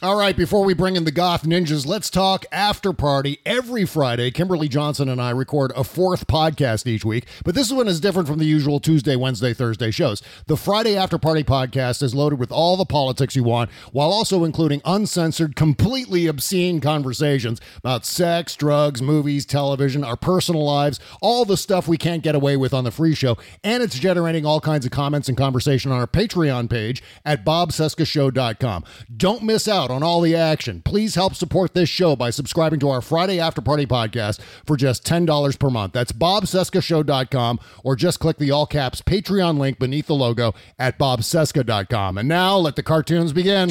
All right, before we bring in the Goth Ninjas, let's talk after party. Every Friday, Kimberly Johnson and I record a fourth podcast each week, but this one is different from the usual Tuesday, Wednesday, Thursday shows. The Friday After Party podcast is loaded with all the politics you want, while also including uncensored, completely obscene conversations about sex, drugs, movies, television, our personal lives, all the stuff we can't get away with on the free show. And it's generating all kinds of comments and conversation on our Patreon page at bobcescashow.com. Don't miss out on all the action. Please help support this show by subscribing to our Friday After Party podcast for just $10 per month. That's bobcescashow.com or just click the all caps Patreon link beneath the logo at bobcesca.com. And now let the cartoons begin.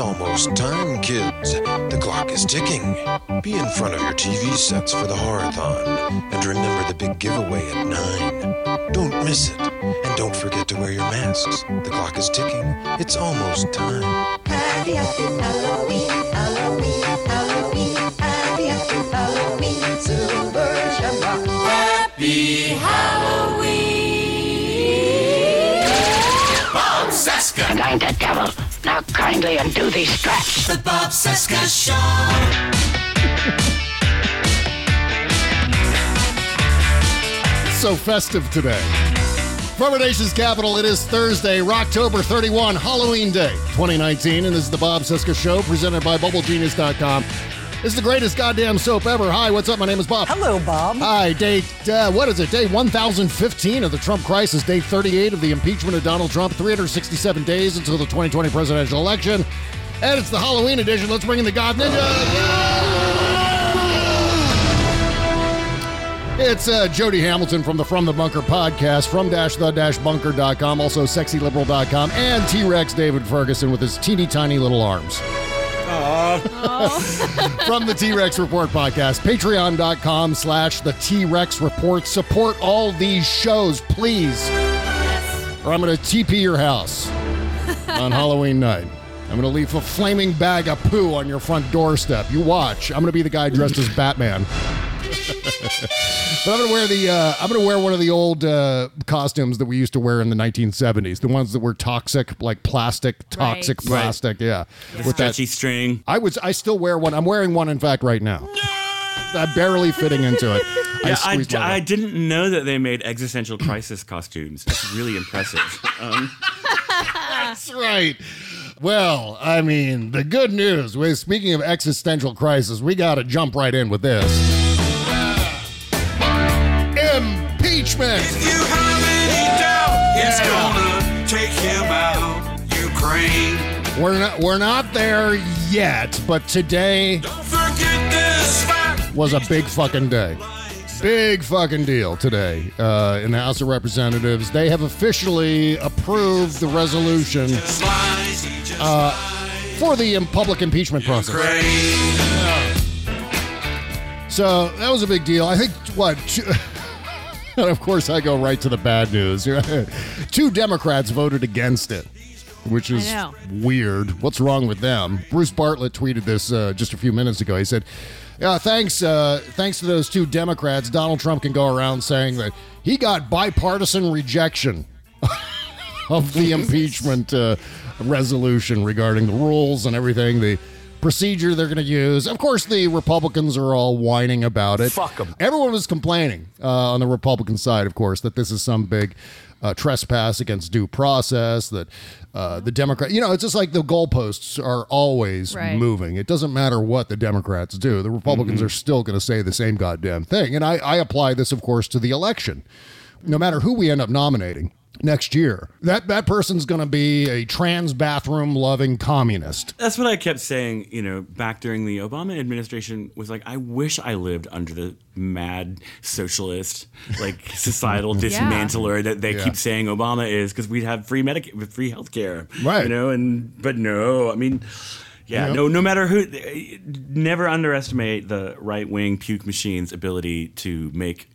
almost time, kids. The clock is ticking. Be in front of your TV sets for the Horathon. And remember the big giveaway at 9. Don't miss it. And don't forget to wear your masks. The clock is ticking. It's almost time. Happy, happy Halloween, Halloween, Halloween, happy, happy Halloween, silver shamrock. Happy Halloween. Bob Cesca. I'm the devil. Now kindly undo these straps. The Bob Cesca Show. so festive today. From our nation's capital, it is Thursday, October 31, Halloween Day 2019, and this is the Bob Cesca Show presented by BubbleGenius.com. This is the greatest goddamn soap ever. Hi, what's up? My name is Bob. Hello, Bob. Hi, day, uh, what is it? Day 1015 of the Trump crisis, day 38 of the impeachment of Donald Trump, 367 days until the 2020 presidential election. And it's the Halloween edition. Let's bring in the God Ninja. It's uh, Jody Hamilton from the From the Bunker podcast, from dash the dash bunker.com, also sexyliberal.com, and T Rex David Ferguson with his teeny tiny little arms. from the T Rex Report podcast, patreon.com slash the T Rex Report. Support all these shows, please. Or I'm going to TP your house on Halloween night. I'm going to leave a flaming bag of poo on your front doorstep. You watch. I'm going to be the guy dressed as Batman. But I'm gonna wear the uh, I'm gonna wear one of the old uh, costumes that we used to wear in the 1970s, the ones that were toxic, like plastic, toxic Right. plastic, yeah, The stretchy string. I was I still wear one. I'm wearing one, in fact, right now. I'm barely fitting into it. Yeah, I, squeezed my I didn't know that they made existential crisis costumes. That's really impressive. Um, That's right. Well, I mean, the good news. we speaking of existential crisis, we got to jump right in with this. Impeachment. You have any doubt it's gonna take him out, Ukraine. We're not we're not there yet, but today was a big fucking day. Big fucking deal today uh, in the House of Representatives. They have officially approved the resolution Lies, he just uh, for the public impeachment process. So that was a big deal. I think what two, And of course, I go right to the bad news. Two Democrats voted against it, which is weird. What's wrong with them? Bruce Bartlett tweeted this uh, just a few minutes ago. He said, "Yeah, thanks, uh, thanks to those two Democrats, Donald Trump can go around saying that he got bipartisan rejection of the impeachment uh, resolution regarding the rules and everything, the procedure they're going to use. Of course, the Republicans are all whining about it. Fuck them. Everyone was complaining uh, on the Republican side, of course, that this is some big. Uh, trespass against due process that uh, the Democrat, you know, it's just like the goalposts are always Right. moving. It doesn't matter what the Democrats do, the Republicans are still going to say the same goddamn thing. And I, I apply this, of course, to the election. No matter who we end up nominating next year, that that person's going to be a trans bathroom loving communist. That's what I kept saying, you know, back during the Obama administration was like, I wish I lived under the mad socialist, like societal Yeah. dismantler that they Yeah. keep saying Obama is because we'd have free medic free healthcare. Right. You know, and but no, I mean yeah, Yep. no no matter who never underestimate the right wing puke machine's ability to make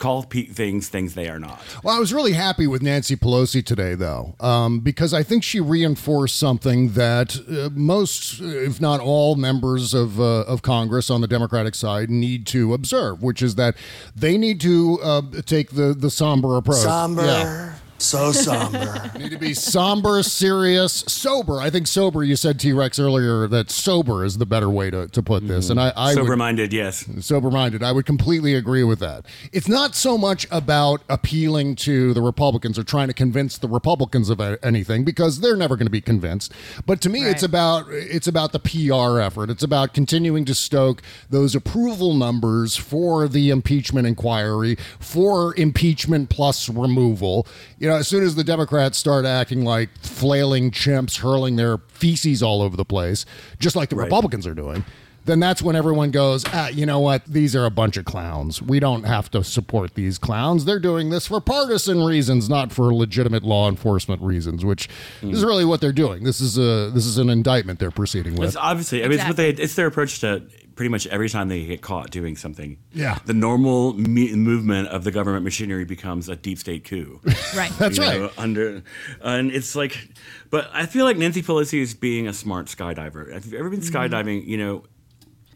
call pe- things things they are not. Well, I was really happy with Nancy Pelosi today, though, um, because I think she reinforced something that uh, most, if not all, members of uh, of Congress on the Democratic side need to observe, which is that they need to uh, take the the somber approach. Somber. Yeah. So somber. Need to be somber, serious, sober. I think sober. You said T Rex earlier that sober is the better way to, to put this, and I, I would- Sober minded, yes. sober minded. I would completely agree with that. It's not so much about appealing to the Republicans or trying to convince the Republicans of anything because they're never going to be convinced. But to me, it's about it's about the PR effort. It's about continuing to stoke those approval numbers for the impeachment inquiry, for impeachment plus removal. You know, as soon as the Democrats start acting like flailing chimps, hurling their feces all over the place, just like the Republicans are doing then that's when everyone goes, ah, you know what? These are a bunch of clowns. We don't have to support these clowns. They're doing this for partisan reasons, not for legitimate law enforcement reasons, which is really what they're doing. This is a this is an indictment they're proceeding with. It's obviously, I mean, it's what they, it's their approach to pretty much every time they get caught doing something. Yeah. The normal me- movement of the government machinery becomes a deep state coup. Right. That's you right. know, under, and it's like, but I feel like Nancy Pelosi is being a smart skydiver. If you've ever been mm-hmm. skydiving, you know,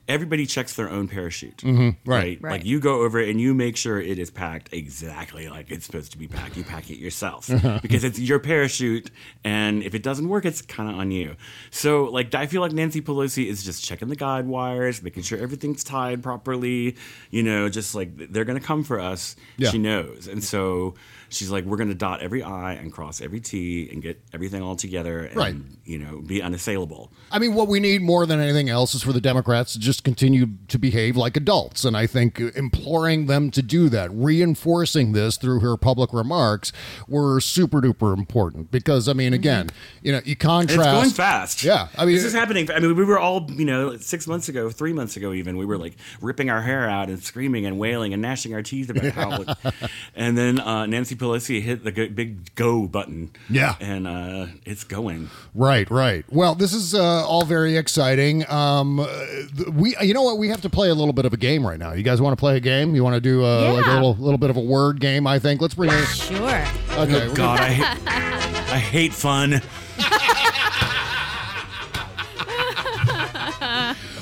everybody checks their own parachute. Mhm, right. Like Right. you go over it and you make sure it is packed exactly like it's supposed to be packed. You pack it yourself because it's your parachute, and if it doesn't work, it's kind of on you. So, like, I feel like Nancy Pelosi is just checking the guide wires, making sure everything's tied properly. You know, just like they're gonna come for us. Yeah. She knows, and so she's like, we're gonna dot every I and cross every T and get everything all together, and Right. you know, be unassailable. I mean, what we need more than anything else is for the Democrats to just continue to behave like adults. And I think imploring them to do that, reinforcing this through her public remarks, were super duper important. Because, I mean, again, you know, you contrast. It's going fast. Yeah. I mean, this is happening. I mean, we were all, you know, six months ago, three months ago, even, we were like ripping our hair out and screaming and wailing and gnashing our teeth about how. and then uh, Nancy Pelosi hit the big go button. Yeah. And uh, it's going. Right, right. Well, this is uh, all very exciting. Um, uh, we, you know what? We have to play a little bit of a game right now. You guys want to play a game? You want to do uh, like a little, little bit of a word game? I think. Let's bring it. Sure. Okay. Oh, God, I hate, I hate fun.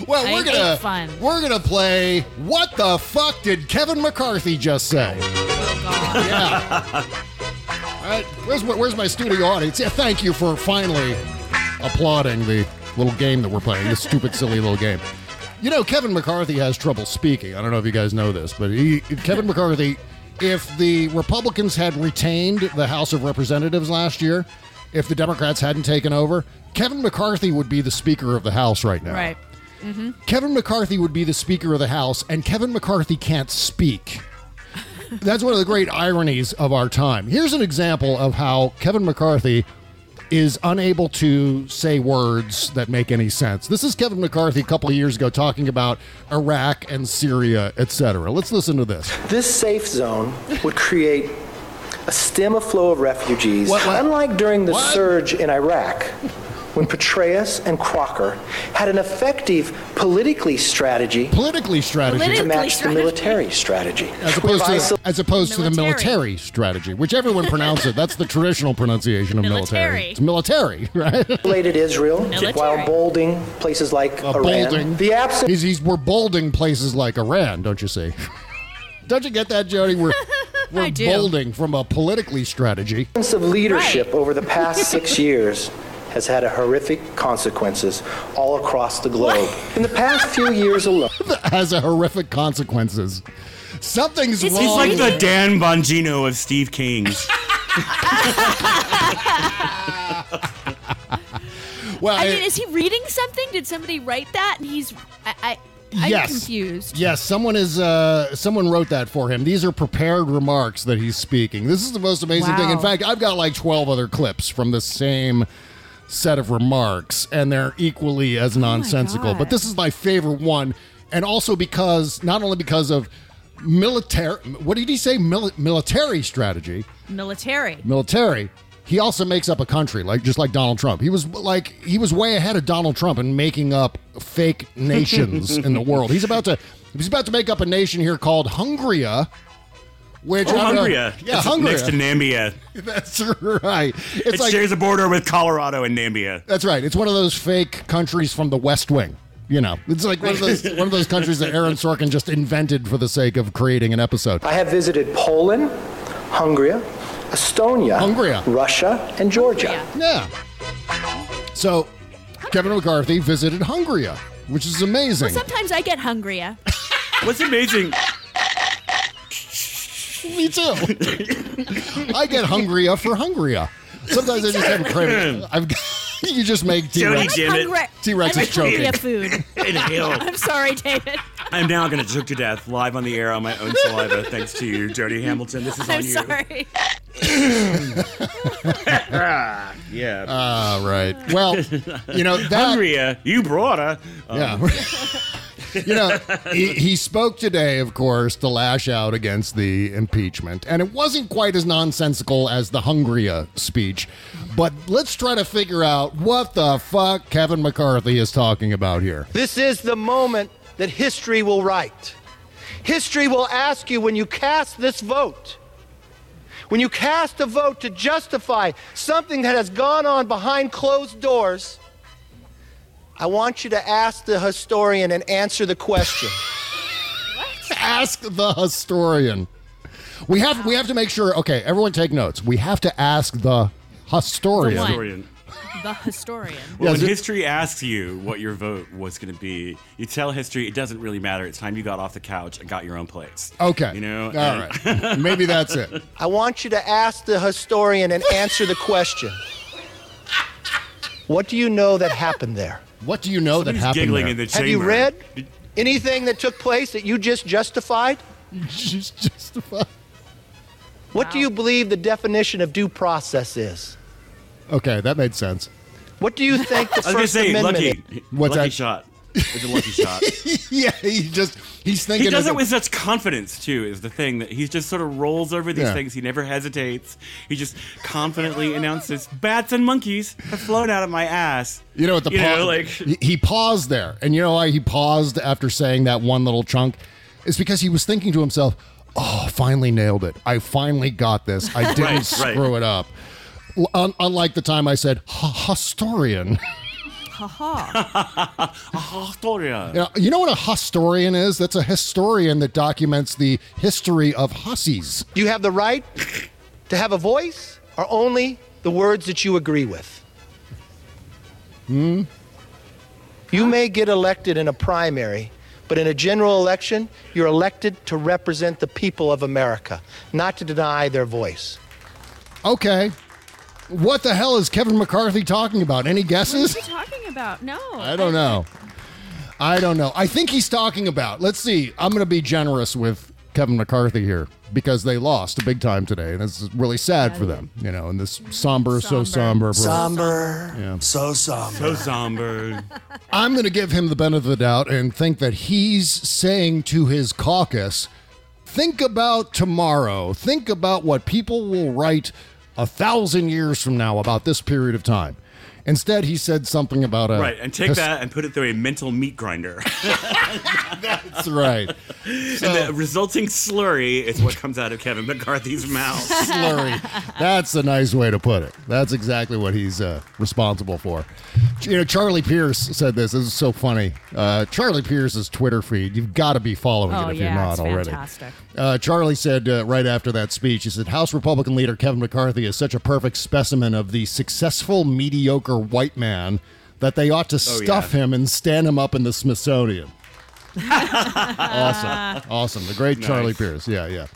Well, I we're gonna fun. we're gonna play. What the fuck did Kevin McCarthy just say? Yeah. All right. Where's my, where's my studio audience? Yeah. Thank you for finally applauding the little game that we're playing. This stupid, silly little game. You know, Kevin McCarthy has trouble speaking. I don't know if you guys know this, but he, Kevin McCarthy, if the Republicans had retained the House of Representatives last year, if the Democrats hadn't taken over, Kevin McCarthy would be the Speaker of the House right now. Right. Mm-hmm. Kevin McCarthy would be the Speaker of the House, and Kevin McCarthy can't speak. That's one of the great ironies of our time. Here's an example of how Kevin McCarthy is unable to say words that make any sense. This is Kevin McCarthy a couple of years ago talking about Iraq and Syria, etc. Let's listen to this. This safe zone would create a stem of flow of refugees, What- what? unlike during the What? surge in Iraq, when Petraeus and Crocker had an effective politically strategy politically strategy to match the military strategy. As opposed to as opposed to the military strategy, which everyone pronounces it. That's the traditional pronunciation of military. Military. It's military, right? isolated Israel while bolding places like Uh, Iran. bolding. The absence He's, he's, we're bolding places like Iran, don't you see? don't you get that, Jody? We're we're I do. bolding from a politically strategy. of leadership over the past six years has had a horrific consequences all across the globe. In the past few years alone, has a horrific consequences. Something's He's wrong. He's like the Dan Bongino of Steve King's. well, I mean, is he reading something? Did somebody write that? And he's. I. I I'm yes. confused. Yes, someone is. Uh, someone wrote that for him. These are prepared remarks that he's speaking. This is the most amazing thing. In fact, I've got like twelve other clips from the same set of remarks, and they're equally as oh nonsensical. but this is my favorite one, and also because not only because of military. What did he say? Mili- military strategy. Military. military. He also makes up a country, like just like Donald Trump. He was like he was way ahead of Donald Trump in making up fake nations in the world. He's about to he's about to make up a nation here called Hungria, which oh, I'm Hungria. yeah, It's Hungria. Next to Nambia. That's right. It like shares a border with Colorado and Nambia. that's right. It's one of those fake countries from the West Wing. You know, it's like one of those one of those countries that Aaron Sorkin just invented for the sake of creating an episode. I have visited Poland, Hungary, Estonia, Hungary. Russia, and Georgia. Yeah. So, Kevin McCarthy visited Hungary, which is amazing. Well, sometimes I get hungry. uh. What's amazing? Me too. I get hungrier for hungrier. Sometimes I just have a craving. I've got, you just make T Jody, Rex. damn it. Hungry. T Rex is choking. hungry of food. Inhale. I'm sorry, David. I'm now going to choke to death live on the air on my own saliva, thanks to you, Jody Hamilton. This is on I'm you. sorry. yeah. Ah, right. Well, you know that. Hungria, you brought her. Um, Yeah. You know, he, he spoke today, of course, to lash out against the impeachment, and it wasn't quite as nonsensical as the Hungria speech. But let's try to figure out what the fuck Kevin McCarthy is talking about here. This is the moment that history will write. History will ask you when you cast this vote, when you cast a vote to justify something that has gone on behind closed doors, I want you to ask the historian and answer the question. what? Ask the historian. We have we have to make sure. Okay, everyone, take notes. We have to ask the historian. The. Historian. The historian. Well, Yeah, when so- history asks you what your vote was going to be, you tell history it doesn't really matter. It's time you got off the couch and got your own place. Okay. You know? All And- right. Maybe that's it. I want you to ask the historian and answer the question. What do you know that happened there? What do you know that happened giggling there? in the Have you read anything that took place that you just justified? Just justified. What do you believe the definition of due process is? Okay, that made sense. What do you think the I was going to First say, Amendment lucky. is? What's lucky that? shot. It's a lucky shot. yeah, he just he's thinking. He does it with such confidence too. Is the thing that he just sort of rolls over these Yeah. things. He never hesitates. He just confidently announces, "Bats and monkeys have flown out of my ass." You know what the You know, like- he, he paused there, and you know why he paused after saying that one little chunk? It's because he was thinking to himself, "Oh, finally nailed it! I finally got this. I didn't Right, right. screw it up." L- un- unlike the time I said "H- historian. Haha. Historia. You know, you know what a historian is? That's a historian that documents the history of hussies. You have the right to have a voice or only the words that you agree with? Hmm? You may get elected in a primary, but in a general election, you're elected to represent the people of America, not to deny their voice. Okay. What the hell is Kevin McCarthy talking about? Any What guesses? are you talking about? No. I don't know. I don't know. I think he's talking about. Let's see. I'm going to be generous with Kevin McCarthy here because they lost a big time today, and it's really sad for them. You know, in this somber, so somber. Somber. Yeah. So somber. So somber. I'm going to give him the benefit of the doubt and think that he's saying to his caucus, think about tomorrow. Think about what people will write a thousand years from now about this period of time. Instead, he said something about a right, and take his- that and put it through a mental meat grinder. That's right. and the resulting slurry is what comes out of Kevin McCarthy's mouth. slurry. That's a nice way to put it. That's exactly what he's uh, responsible for. You know, Charlie Pierce said this. This is so funny. Uh, Charlie Pierce's Twitter feed. You've got to be following Oh, it if yeah, you're not it's already. fantastic. Uh, Charlie said uh, right after that speech, he said, House Republican leader Kevin McCarthy is such a perfect specimen of the successful, mediocre white man that they ought to stuff him and stand him up in the Smithsonian. awesome. Awesome. The great Charlie Pierce. Yeah, yeah.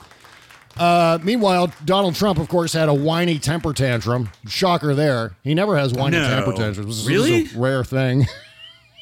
Uh, meanwhile, Donald Trump, of course, had a whiny temper tantrum. Shocker there. He never has whiny No. temper tantrums. This Really? This is a rare thing.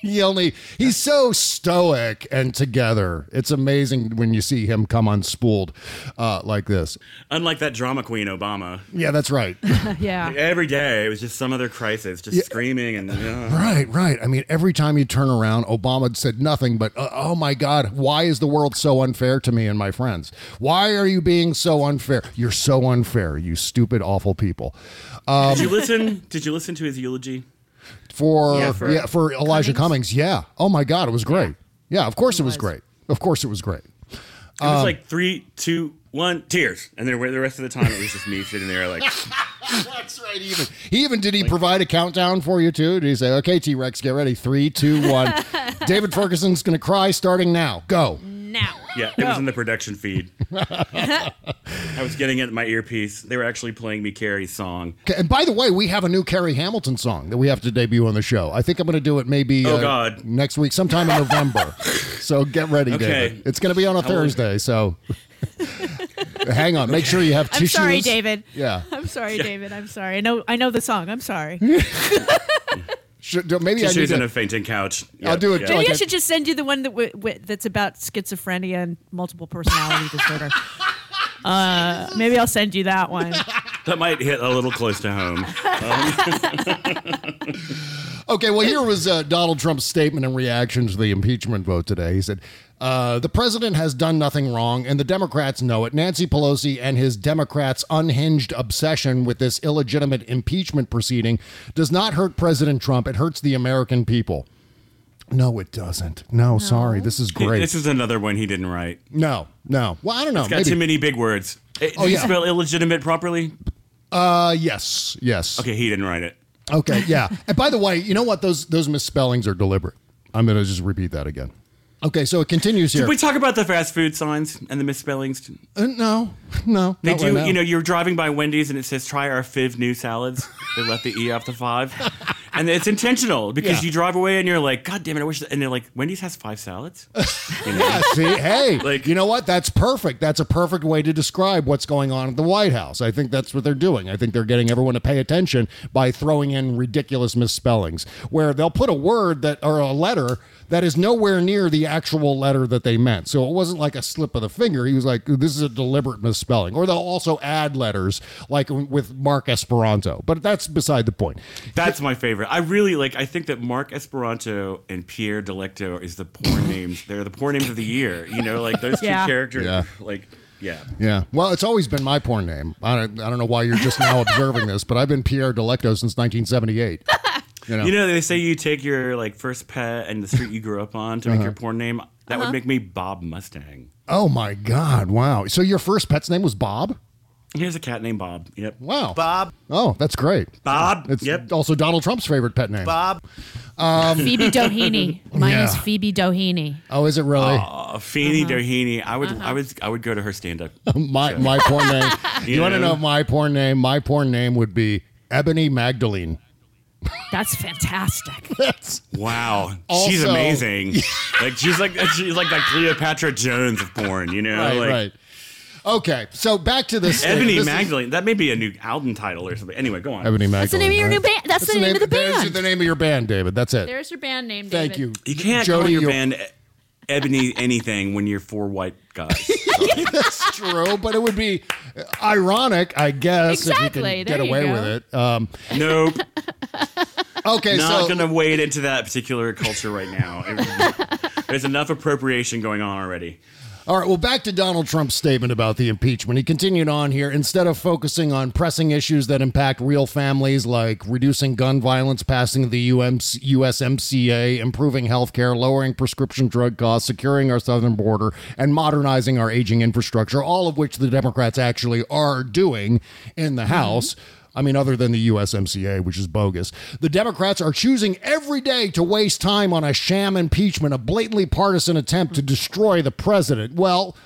he only he's so stoic and together. It's amazing when you see him come unspooled uh, like this. Unlike that drama queen Obama. Yeah, that's right. yeah. Every day it was just some other crisis, just Yeah. screaming and uh, Right, right. I mean, every time you turn around, Obama said nothing but, uh, "Oh my God, why is the world so unfair to me and my friends? Why are you being so unfair? You're so unfair, you stupid, awful people." Um, Did you listen? Did you listen to his eulogy? For Yeah, yeah, for for, Elijah Cummings. Yeah. Oh my God, it was great. Yeah, of course it was great. Of course it was great. It was Um, like three, two, one, tears, and then the rest of the time it was just me sitting there like. That's right. Even he even did he provide a countdown for you too? Did he say, "Okay, T Rex, get ready, three, two, one"? David Ferguson's going to cry starting now. Go. Now. Yeah, it was in the production feed. I was getting it in my earpiece. They were actually playing me Carrie's song. Okay, And by the way, we have a new Carrie Hamilton song that we have to debut on the show. I think I'm going to do it maybe Oh, uh, God. next week, sometime in November. so get ready, Okay. David. It's going to be on a How will- Thursday. So hang on. Make sure you have I'm tissues. sorry, David. Yeah. I'm sorry, David. I'm sorry. I know. I know the song. I'm sorry. Should, maybe I need Tissues in a fainting couch. I'll do it Yeah. Maybe like I a- should just send you the one that w- w- that's about schizophrenia and multiple personality disorder. Uh, maybe I'll send you that one. That might hit a little close to home. Okay, well, here was uh, Donald Trump's statement in reaction to the impeachment vote today. He said, uh, The president has done nothing wrong, and the Democrats know it. Nancy Pelosi and his Democrats' unhinged obsession with this illegitimate impeachment proceeding does not hurt President Trump. It hurts the American people. No, it doesn't. No, sorry. This is great. This is another one he didn't write. no, no. Well, I don't know. It's got maybe- too many big words. Did Oh, you yeah. spell illegitimate properly? Uh, yes, yes. Okay, he didn't write it. Okay, yeah. and by the way, you know what? Those those misspellings are deliberate. I'm going to just repeat that again. Okay, so it continues here. Did we talk about the fast food signs and the misspellings? Uh, no, no. They not do. right now. you know, you're driving by Wendy's and it says "Try our five new salads." they left the e off the five, and it's intentional because Yeah. you drive away and you're like, "God damn it, I wish." And they're like, "Wendy's has five salads." You know? Yeah, see, hey, like you know what? That's perfect. That's a perfect way to describe what's going on at the White House. I think that's what they're doing. I think they're getting everyone to pay attention by throwing in ridiculous misspellings, where they'll put a word that or a letter that is nowhere near the actual letter that they meant. So it wasn't like a slip of the finger. He was like, "This is a deliberate misspelling." Or they'll also add letters, like with Mark Esperanto. But that's beside the point. That's my favorite. I really like. I think that Mark Esperanto and Pierre Delecto is the porn names. They're the porn names of the year. You know, like those two Yeah. characters. Yeah. Like, yeah. Yeah. Well, it's always been my porn name. I don't, I don't know why you're just now observing this, but I've been Pierre Delecto since 1978. You know. You know, they say you take your like first pet and the street you grew up on to make Uh-huh. your porn name. That Uh-huh. would make me Bob Mustang. oh my God! Wow. So your first pet's name was Bob? Here's a cat named Bob. Yep. Wow. Bob. Oh, that's great. Bob. It's Yep. also Donald Trump's favorite pet name. Bob. Um, Phoebe Doheny. Mine is Yeah. Phoebe Doheny. oh, is it really? Uh, Feeny Uh-huh. Doheny. I would, I would, I would go to her stand-up. my my porn name. you You want to know? know my porn name? My porn name would be Ebony Magdalene. That's fantastic. That's Wow, she's amazing. like she's like she's like like Cleopatra Jones of porn. You know, right, like, right. Okay, so back to this. Ebony this is- Magdalene. That may be a new album title or something. Anyway, go on. Ebony Magdalene. That's the name of your new right? band. That's, the name, of the there's band. the name of your band, David. That's it. There's your band name. David. Thank you. You can't Jody, call your you're- band Ebony anything when you're four white guys. That's true, but it would be ironic, I guess, if Exactly. you can There get you away go. with it. Um, nope. okay, Not so gonna wade into that particular culture right now. It- there's enough appropriation going on already. All right, well, back to Donald Trump's statement about the impeachment. He continued on here. Instead of focusing on pressing issues that impact real families like reducing gun violence, passing the USMCA, improving health care, lowering prescription drug costs, securing our southern border, and modernizing our aging infrastructure, all of which the Democrats actually are doing in the mm-hmm. House. I mean, other than the USMCA, which is bogus. The Democrats are choosing every day to waste time on a sham impeachment, a blatantly partisan attempt to destroy the president. Well,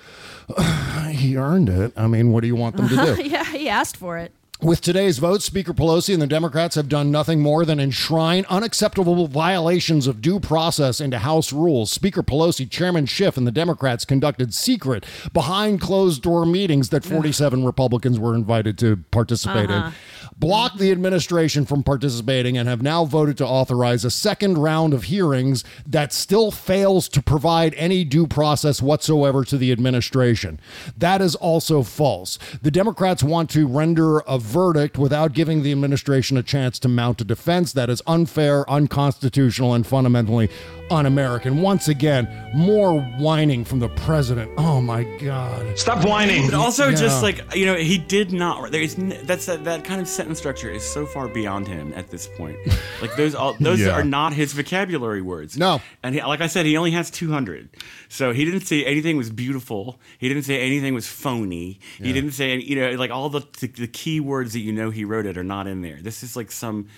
he earned it. I mean, what do you want them to do? yeah, he asked for it. With today's vote, Speaker Pelosi and the Democrats have done nothing more than enshrine unacceptable violations of due process into House rules. Speaker Pelosi, Chairman Schiff, and the Democrats conducted secret, behind closed door meetings that 47 Republicans were invited to participate Uh-huh. in, blocked the administration from participating, and have now voted to authorize a second round of hearings that still fails to provide any due process whatsoever to the administration. That is also false. The Democrats want to render a verdict without giving the administration a chance to mount a defense that is unfair, unconstitutional, and fundamentally un American. Once again, more whining from the president. Oh my God. Stop whining. But also, Yeah. just like you know, he did not. There is that's that, that kind of sentence structure is so far beyond him at this point. Like those all those Yeah. are not his vocabulary words. No. and he, like I said, he only has two hundred. So he didn't say anything was beautiful. He didn't say anything was phony. He didn't say any- you know like all the, the the key words that you know he wrote it are not in there. This is like some.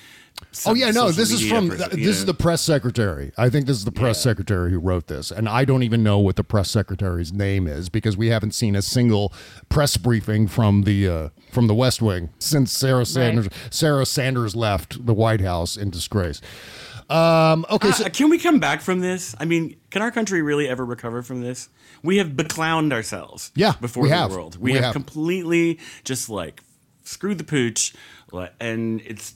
Oh yeah, no. This is from person, this you is the press secretary. I think this is the press secretary who wrote this, and I don't even know what the press secretary's name is because we haven't seen a single press briefing from the uh, from the West Wing since Sarah Sanders Sarah Sanders left the White House in disgrace. Um, okay, so Uh, can we come back from this? I mean, can our country really ever recover from this? We have beclowned ourselves. Yeah, before we the have. world. We, We have, have. completely just like screwed the pooch, and it's.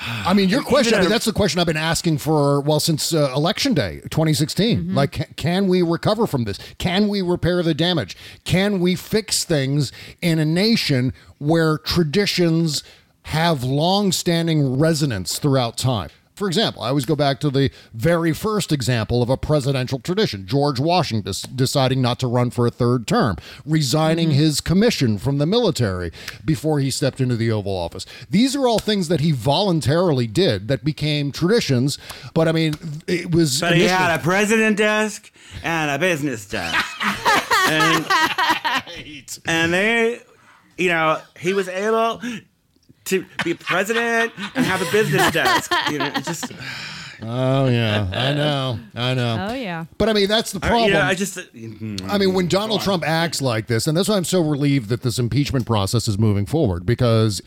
I mean, your question, I mean, that's the question I've been asking for well since uh, election day 2016. Like, can we recover from this? Can we repair the damage? Can we fix things in a nation where traditions have long-standing resonance throughout time? For example, I always go back to the very first example of a presidential tradition George Washington deciding not to run for a third term, resigning mm-hmm. his commission from the military before he stepped into the Oval Office. These are all things that he voluntarily did that became traditions. But I mean, it was. But he had a president desk and a business desk, and, and they, you know, he was able to be president and have a business desk. You know, it just. Oh yeah, I know, I know. Oh, yeah. But I mean, that's the problem. you know, I just. mm, I mean, when Donald Trump acts like this, and that's why I'm so relieved that this impeachment process is moving forward because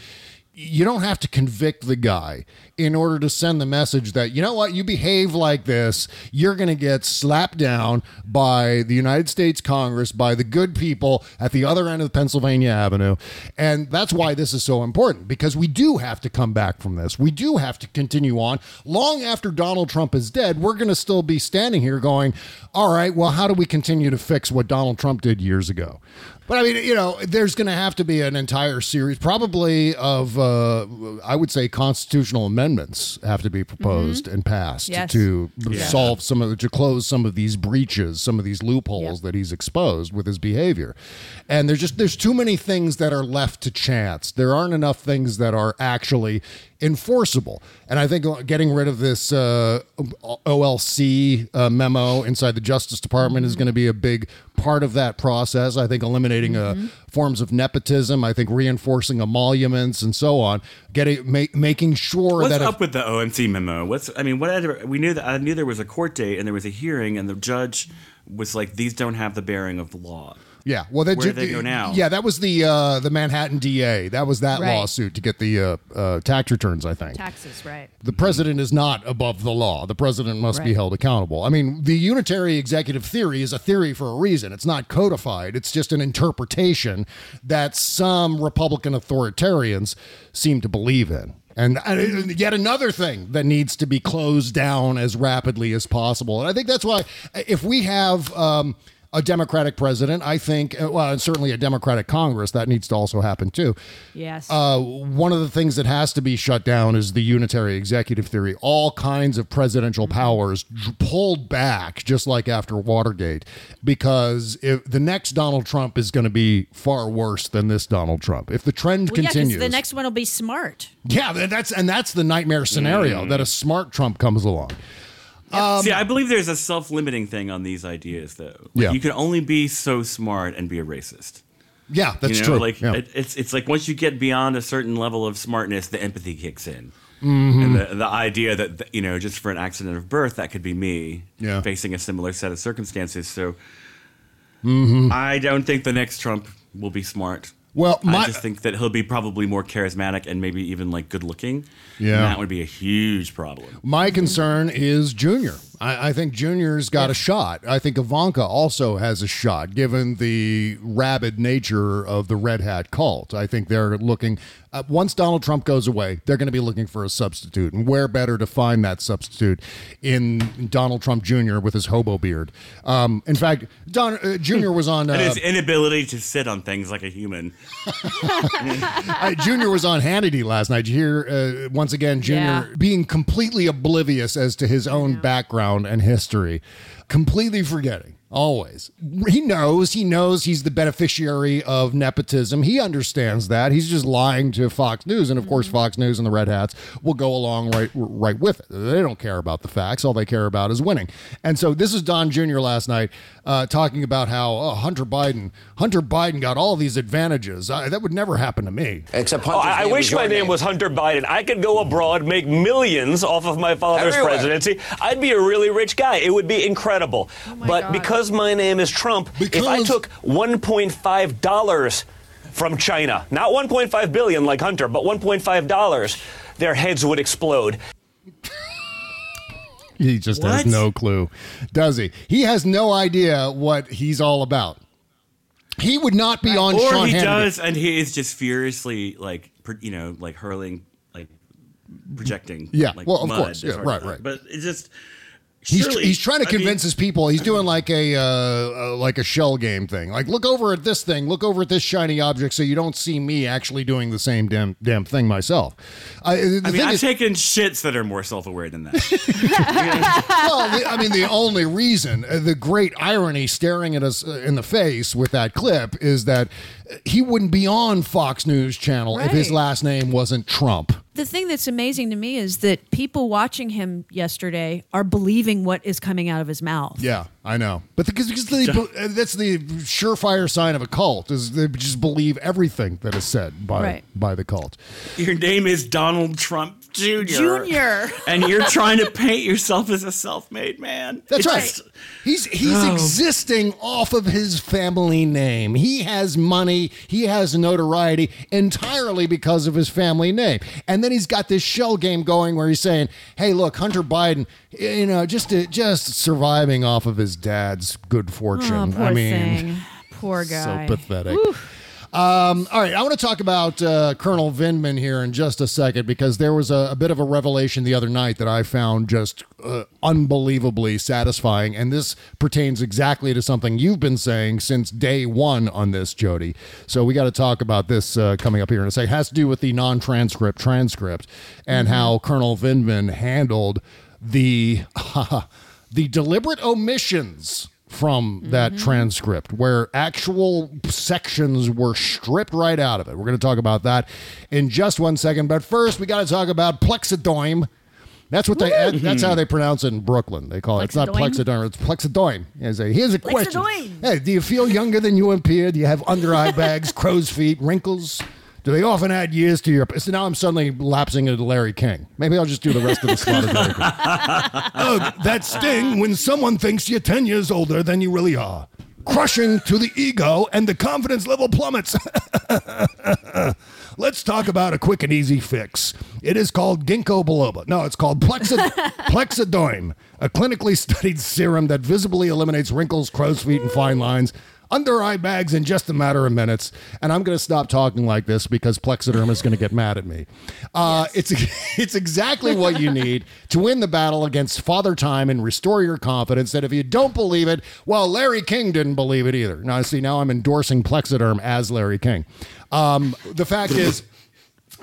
you don't have to convict the guy in order to send the message that, you know what, you behave like this, you're going to get slapped down by the United States Congress, by the good people at the other end of Pennsylvania Avenue. And that's why this is so important because we do have to come back from this. We do have to continue on. Long after Donald Trump is dead, we're going to still be standing here going, all right, well, how do we continue to fix what Donald Trump did years ago? But I mean, you know, there's going to have to be an entire series, probably of, uh, I would say, constitutional amendments have to be proposed and passed Yes. to Yeah. solve some of the, to close some of these breaches, some of these loopholes that he's exposed with his behavior. And there's just there's too many things that are left to chance. There aren't enough things that are actually enforceable. And I think getting rid of this uh, OLC uh, memo inside the Justice Department is going to be a big part of that process. I think eliminating uh, forms of nepotism. I think reinforcing emoluments and so on. Getting ma- making sure What's that if- up with the OMC memo? What's I mean, what we knew that I knew there was a court date and there was a hearing and the judge was like, these don't have the bearing of the law. Yeah, well, that Where do they go now? Yeah, that was the uh, the Manhattan DA. That was that Right. lawsuit to get the uh, uh, tax returns. I think Taxes, right. the president is not above the law. The president must be Right. held accountable. I mean, the unitary executive theory is a theory for a reason. It's not codified. It's just an interpretation that some Republican authoritarians seem to believe in. And yet another thing that needs to be closed down as rapidly as possible. And I think that's why if we have um, a Democratic president. I think, uh, well, and certainly a Democratic Congress. That needs to also happen too. Yes. Uh, one of the things that has to be shut down is the unitary executive theory. All kinds of presidential powers d- pulled back, just like after Watergate, because if the next Donald Trump is going to be far worse than this Donald Trump. If the trend Well, yeah, continues, the next one will be smart. yeah, that's and that's the nightmare scenario Mm. that a smart Trump comes along. Um, See, I believe there's a self-limiting thing on these ideas, though. Like, Yeah. you can only be so smart and be a racist. Yeah, that's you know, true. Like Yeah. it, it's it's like once you get beyond a certain level of smartness, the empathy kicks in, Mhm. and the the idea that th- you know just for an accident of birth that could be me Yeah. facing a similar set of circumstances. So Mhm. I don't think the next Trump will be smart. Well, my- I just think that he'll be probably more charismatic and maybe even like good looking. Yeah. and that would be a huge problem. My concern is Junior. I, I think Junior's got a shot. I think Ivanka also has a shot, given the rabid nature of the Red Hat cult. I think they're looking. Uh, once Donald Trump goes away, they're going to be looking for a substitute, and where better to find that substitute in Donald Trump Jr. with his hobo beard? Um, in fact, Don uh, Jr. was on. and Uh, his inability to sit on things like a human. uh, Junior was on Hannity last night. Did you hear uh, once again Junior Yeah. being completely oblivious as to his own background and history, completely forgetting. Always. He knows, he knows he's the beneficiary of nepotism. He understands that. He's just lying to Fox News. And of course, Fox News and the Red Hats will go along right right with it. They don't care about the facts. All they care about is winning. And so this is Don Jr. last night uh, talking about how oh, Hunter Biden, Hunter Biden got all these advantages. Uh, that would never happen to me. Except Oh, I, I wish my name was Hunter Biden. I could go abroad, make millions off of my father's Everywhere. presidency. I'd be a really rich guy. It would be incredible. but because my name is Trump, if I took 1.5 dollars from China, not 1.5 billion like Hunter, but 1.5 dollars, their heads would explode. He just has no clue, does he? He has no idea what he's all about. He would not be on or Sean he Hannity. does, and he is just furiously like you know like hurling like projecting. Yeah, like well, of mud course, yeah, right, right. But it's just He's, surely- he's trying to I mean- convince his people. He's doing like a uh, uh, like a shell game thing. Like, look over at this thing. Look over at this shiny object, so you don't see me actually doing the same damn damn thing myself. I, I mean, I've is, taken shits that are more self-aware than that. well, the, I mean, the only reason, uh, the great irony staring at us uh, in the face with that clip is that he wouldn't be on Fox News Channel if his last name wasn't Trump. The thing that's amazing to me is that people watching him yesterday are believing what is coming out of his mouth. Yeah, I know, but because, because they, uh, that's the surefire sign of a cult is they just believe everything that is said by Right. by the cult. Your name is Donald Trump Jr. Junior. and you're trying to paint yourself as a self-made man. That's It's right. just- He's he's Oh. existing off of his family name. He has money, he has notoriety entirely because of his family name. And then he's got this shell game going where he's saying, "Hey, look, Hunter Biden, you know, just just surviving off of his dad's good fortune." Oh, poor I mean, thing. Poor guy. so pathetic. Um, all right, I want to talk about uh, Colonel Vindman here in just a second because there was a, a bit of a revelation the other night that I found just uh, unbelievably satisfying, and this pertains exactly to something you've been saying since day one on this, Jody. So we got to talk about this uh, coming up here in a second. It has to do with the non-transcript transcript and how Colonel Vindman handled the the deliberate omissions from that mm-hmm. transcript where actual sections were stripped right out of it. We're going to talk about that in just one second, but first we got to talk about plexidoime. That's what they. That's how they mm-hmm. pronounce it in Brooklyn. They call it. It's not plexidoime. It's plexidoime. Here's a, here's a question. Plexidoime. Hey, do you feel younger than you appear? Do you have under eye bags, crow's feet, wrinkles? Do they often add years to your? So now I'm suddenly lapsing into Larry King. Maybe I'll just do the rest of the slot. as Larry King. oh, that sting when someone thinks you're 10 years older than you really are. Crushing to the ego and the confidence level plummets. Let's talk about a quick and easy fix. It is called ginkgo biloba. No, it's called plexid- plexidoime, a clinically studied serum that visibly eliminates wrinkles, crow's feet, and fine lines. Under eye bags in just a matter of minutes. And I'm going to stop talking like this because Plexiderm is going to get mad at me. Uh, It's it's exactly what you need to win the battle against Father Time and restore your confidence. That if you don't believe it, well, Larry King didn't believe it either. Now, see, now I'm endorsing Plexiderm as Larry King. Um, the fact is.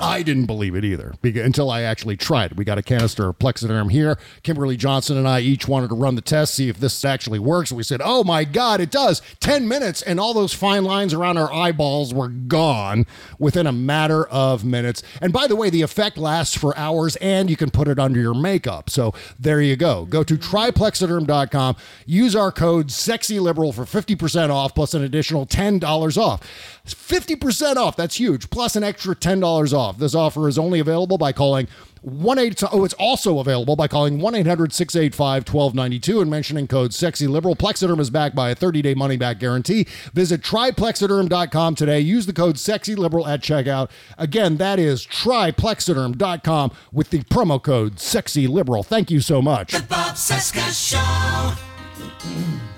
I didn't believe it either until I actually tried. We got a canister of Plexiderm here. Kimberly Johnson and I each wanted to run the test, see if this actually works. We said, oh my God, it does. 10 minutes, and all those fine lines around our eyeballs were gone within a matter of minutes. And by the way, the effect lasts for hours and you can put it under your makeup. So there you go. Go to tryplexiderm.com, use our code SEXYLIBERAL for 50% off plus an additional $10 off. 50% off. That's huge. Plus an extra $10 off. This offer is only available by calling 1 8 Oh, it's also available by calling 1 800 685 1292 and mentioning code sexy liberal Plexiderm is backed by a 30 day money back guarantee. Visit tryplexiderm.com today. Use the code sexy liberal at checkout. Again, that is tryplexiderm.com with the promo code sexy liberal Thank you so much. The Bob Cesca Show.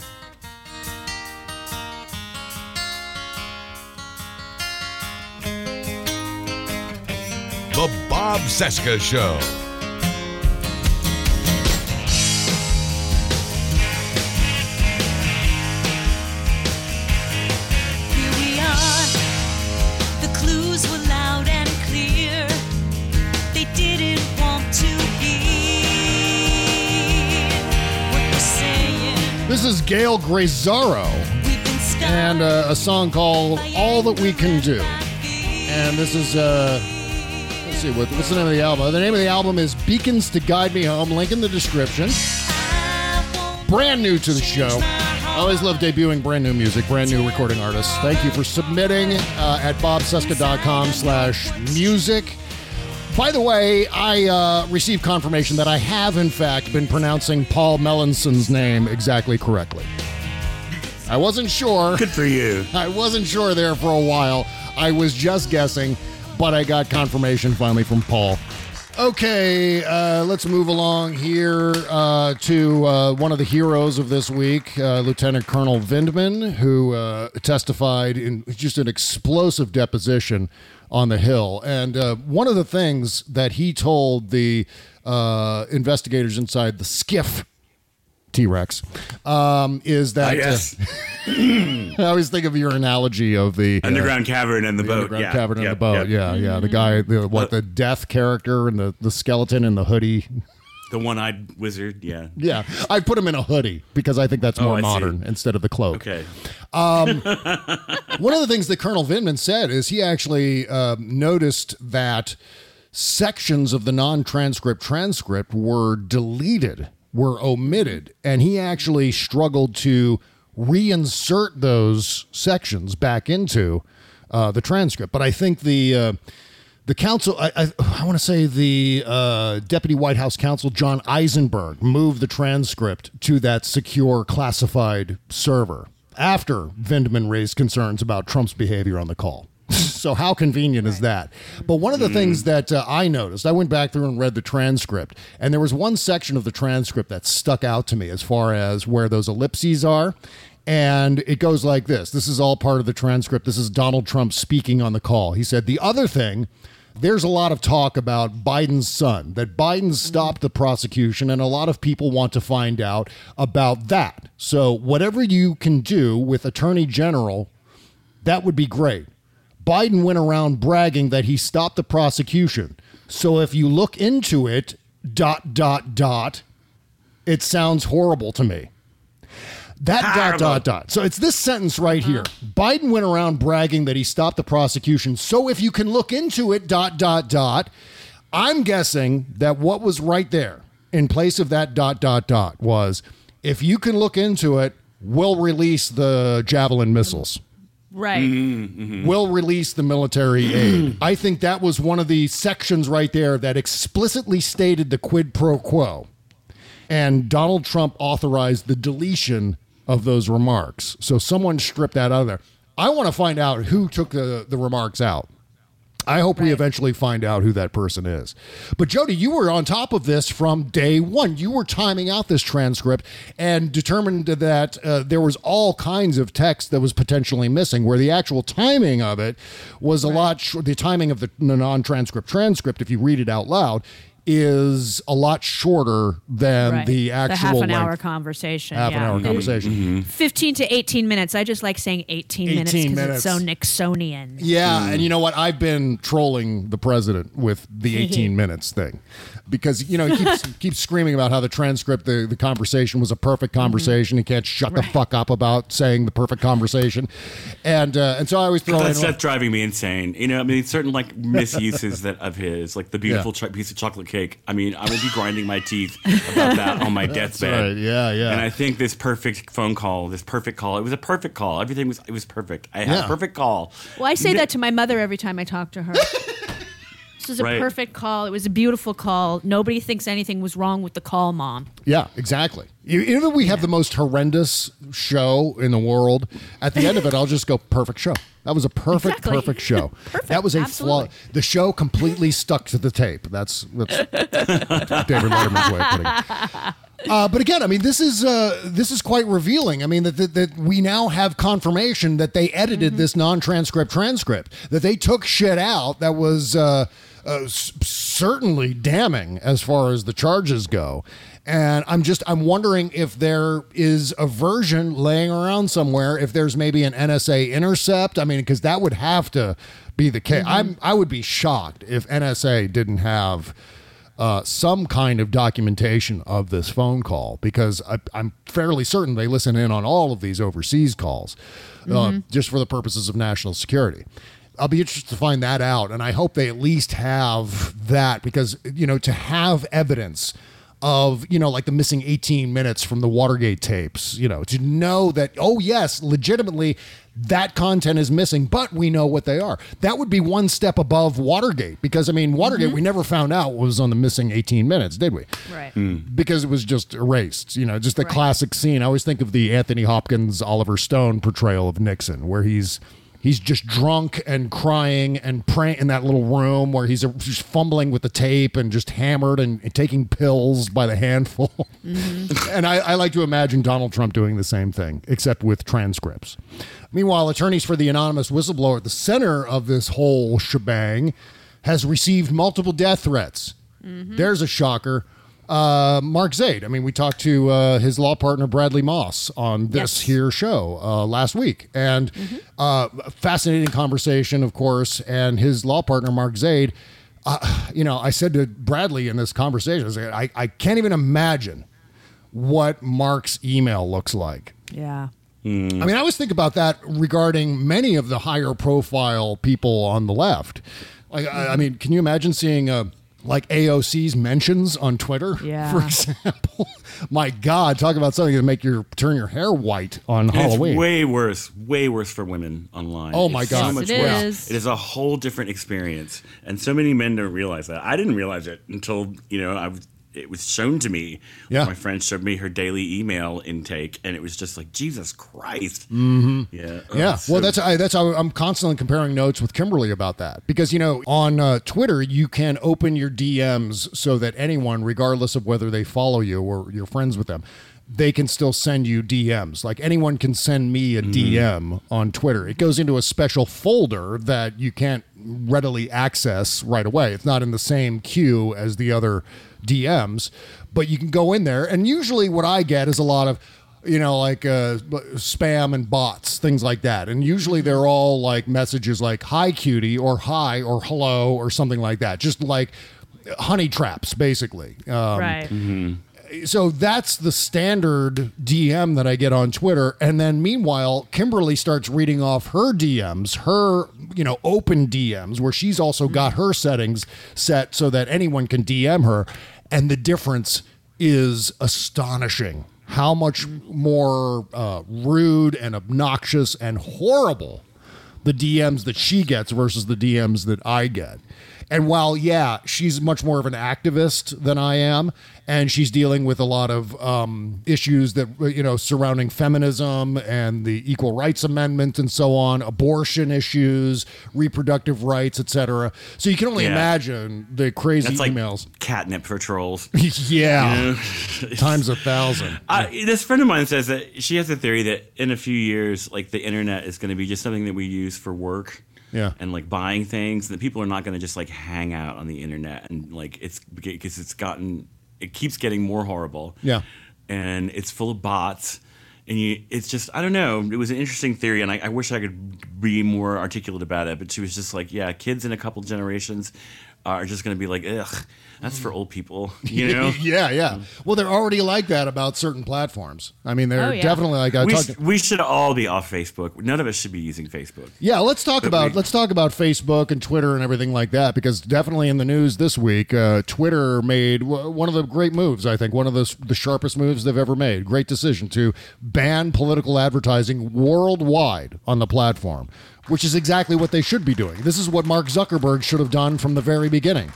Hear what we're The clues were loud and clear They didn't want to be with the saying. This is Gayle Graizzaro and uh, a song called All That We Can Do. And this is, uh, let's see, what, what's the name of the album? The name of the album is Beacons to Guide Me Home. Link in the description. Brand new to the show. I always love debuting brand new music, brand new recording artists. Thank you for submitting uh, at bobcesca.com slash music. By the way, I uh, received confirmation that I have, in fact, been pronouncing Paul Melanson's name exactly correctly. I wasn't sure. Good for you. I wasn't sure there for a while. I was just guessing, but I got confirmation finally from Paul. Okay, uh, let's move along here uh, to uh, one of the heroes of this week, uh, Lieutenant Colonel Vindman, who uh, testified in just an explosive deposition on the Hill. And uh, one of the things that he told the investigators inside the skiff T Rex um, is that. Yes. uh, I always think of your analogy of the uh, Underground cavern and the, boat. underground yeah. cavern in Yep, the boat. yep. Yeah, yeah. The guy, the, what, the death character and the, the skeleton and the hoodie. The one-eyed wizard. Yeah. Yeah, I put him in a hoodie because I think that's Oh, more see. modern instead of the cloak. Okay. Um, one of the things that Colonel Vindman said is he actually um, noticed that sections of the non-transcript transcript were deleted, were omitted, and he actually struggled to reinsert those sections back into uh, the transcript. But I think the uh, the counsel, I, I, I want to say the uh, deputy White House counsel John Eisenberg moved the transcript to that secure classified server after Vindman raised concerns about Trump's behavior on the call. So how convenient is that? But one of the things that uh, I noticed, I went back through and read the transcript, and there was one section of the transcript that stuck out to me as far as where those ellipses are. And it goes like this. This is all part of the transcript. This is Donald Trump speaking on the call. He said, The other thing, there's a lot of talk about Biden's son, that Biden stopped the prosecution, and a lot of people want to find out about that. So, whatever you can do with Attorney General, that would be great. Biden went around bragging that he stopped the prosecution. So, if you look into it, dot, dot, dot, it sounds horrible to me. That dot dot dot. So it's this sentence right here. Biden went around bragging that he stopped the prosecution. So if you can look into it, dot dot dot. I'm guessing that what was right there in place of that dot dot dot was if you can look into it, we'll release the javelin missiles. Right. Mm-hmm. We'll release the military aid. I think that was one of the sections right there that explicitly stated the quid pro quo. And Donald Trump authorized the deletion of those remarks. So someone stripped that out of there. I want to find out who took the, the remarks out. I hope we eventually find out who that person is. But Jody, you were on top of this from day one. You were timing out this transcript and determined that uh, there was all kinds of text that was potentially missing. Where the actual timing of it was a lot. Sh- the timing of the non-transcript transcript, if you read it out loud, is a lot shorter than Right. the actual half an length. hour conversation. half an yeah. hour mm-hmm. conversation. Mm-hmm. 15 to 18 minutes. I just like saying 18, minutes because it's so Nixonian. Yeah, and mm. you know what? I've been trolling the president with the 18 minutes thing because you know he keeps keeps screaming about how the transcript, the, the conversation was a perfect mm-hmm. conversation. He can't shut the fuck up about saying the perfect conversation, and uh, and so I always throw in. That's, that's driving me insane. You know, I mean, certain like misuses that of his, like the beautiful cho- piece of chocolate cake. I mean, I will be grinding my teeth about that on my deathbed. right. Yeah, yeah. And I think this perfect phone call, this perfect call, it was a perfect call. Everything was it was perfect. I had Yeah. a perfect call. Well, I say Ne- that to my mother every time I talk to her. this was a Right. perfect call. It was a beautiful call. Nobody thinks anything was wrong with the call, mom. Yeah, exactly. You- Even though we have the most horrendous show in the world, at the end of it, I'll just go perfect show. That was a perfect, Exactly. perfect show. Perfect, That was a flaw. The show completely stuck to the tape. That's that's David Letterman's way of putting it. Uh, but again, I mean, this is uh, this is quite revealing. I mean, that, that that we now have confirmation that they edited this non-transcript transcript. That they took shit out that was uh, uh, s- certainly damning as far as the charges go. And I'm just I'm wondering if there is a version laying around somewhere. If there's maybe an NSA intercept. I mean, because that would have to be the case. I'm I would be shocked if NSA didn't have uh, some kind of documentation of this phone call because I, I'm fairly certain they listen in on all of these overseas calls uh, Mhm. just for the purposes of national security. I'll be interested to find that out, and I hope they at least have that because you know to have evidence of you know like the missing 18 minutes from the Watergate tapes, you know to know that oh yes, legitimately that content is missing, but we know what they are. That would be one step above Watergate because I mean Watergate mm-hmm. we never found out what was on the missing 18 minutes, did we? Right. Hmm. because it was just erased. You know, just the classic scene. I always think of the Anthony Hopkins, Oliver Stone portrayal of Nixon, where he's he's just drunk and crying and praying in that little room where he's just fumbling with the tape and just hammered and, and taking pills by the handful. Mm-hmm. and I, I like to imagine Donald Trump doing the same thing, except with transcripts. Meanwhile, attorneys for the anonymous whistleblower at the center of this whole shebang has received multiple death threats. Mm-hmm. There's a shocker. Uh, Mark Zaid. I mean, we talked to uh, his law partner Bradley Moss on this here show uh, last week, and uh, fascinating conversation, of course. And his law partner Mark Zaid. Uh, you know, I said to Bradley in this conversation, I, said, I, I can't even imagine what Mark's email looks like. Yeah. I mean, I always think about that regarding many of the higher profile people on the left. Like, I, I mean, can you imagine seeing uh, like AOC's mentions on Twitter, Yeah. for example? My God, talk about something to make your turn your hair white on And Halloween. Way worse, way worse for women online. Oh, my It's God. so much it worse. is. It is a whole different experience, and so many men don't realize that. I didn't realize it until you know I was. It was shown to me. Yeah. my friend showed me her daily email intake, and it was just like Jesus Christ. hmm Yeah, Yeah. Oh, so- well, that's I, that's how I'm constantly comparing notes with Kimberly about that because you know on uh, Twitter you can open your DMs so that anyone, regardless of whether they follow you or you're friends with them, they can still send you DMs. Like anyone can send me a DM on Twitter. It goes into a special folder that you can't readily access right away. It's not in the same queue as the other DMs, but you can go in there. And usually, what I get is a lot of you know, like uh, spam and bots, things like that. And usually they're all like messages like "Hi, cutie" or "Hi" or "Hello" or something like that. Just like honey traps, basically. Um, Right. So that's the standard DM that I get on Twitter. And then meanwhile, Kimberly starts reading off her DMs, her, you know, open DMs, where she's also got her settings set so that anyone can DM her. And the difference is astonishing. How much more uh, rude and obnoxious and horrible the DMs that she gets versus the DMs that I get. And while, yeah, she's much more of an activist than I am, and she's dealing with a lot of um, issues that, you know, surrounding feminism and the Equal Rights Amendment and so on, abortion issues, reproductive rights, etc. So you can only Yeah. imagine the crazy That's like emails. catnip for trolls. yeah. Times a thousand. I, this friend of mine says that she has a theory that in a few years, like the internet is going to be just something that we use for work. Yeah. And like buying things, that people are not going to just like hang out on the internet and like it's because it's gotten, it keeps getting more horrible. Yeah. And it's full of bots. And you, it's just, I don't know. It was an interesting theory, and I, I wish I could be more articulate about it. But she was just like, yeah, kids in a couple generations are just going to be like, ugh, that's for old people, you know? yeah, yeah. Well, they're already like that about certain platforms. I mean, they're Oh, yeah. definitely like I we, talked. sh- we should all be off Facebook. None of us should be using Facebook. Yeah, let's talk But about we- let's talk about Facebook and Twitter and everything like that because definitely in the news this week, uh, Twitter made w- one of the great moves. I think one of the s- the sharpest moves they've ever made. Great decision to ban political advertising worldwide on the platform, which is exactly what they should be doing. This is what Mark Zuckerberg should have done from the very beginning.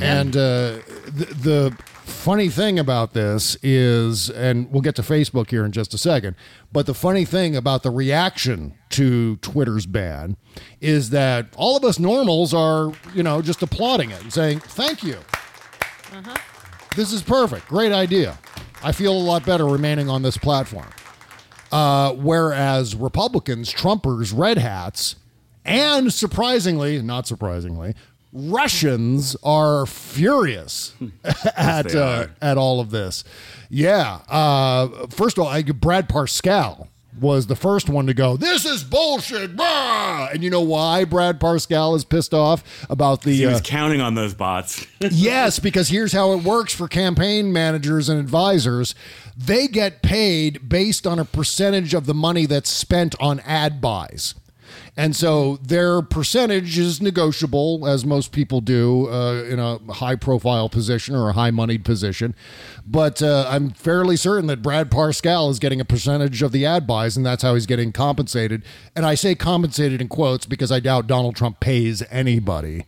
And uh, the, the funny thing about this is, and we'll get to Facebook here in just a second, but the funny thing about the reaction to Twitter's ban is that all of us normals are, you know, just applauding it and saying, thank you. This is perfect. Great idea. I feel a lot better remaining on this platform. Uh, whereas Republicans, Trumpers, Red Hats, and surprisingly, not surprisingly, Russians are furious at uh, are. at all of this. Yeah. Uh, first of all, I, Brad Parscale was the first one to go. This is bullshit. Bah! And you know why Brad Parscale is pissed off about the He was uh, counting on those bots. yes, because here's how it works for campaign managers and advisors. They get paid based on a percentage of the money that's spent on ad buys. And so their percentage is negotiable, as most people do uh, in a high profile position or a high moneyed position. But uh, I'm fairly certain that Brad Parscale is getting a percentage of the ad buys, and that's how he's getting compensated. And I say compensated in quotes because I doubt Donald Trump pays anybody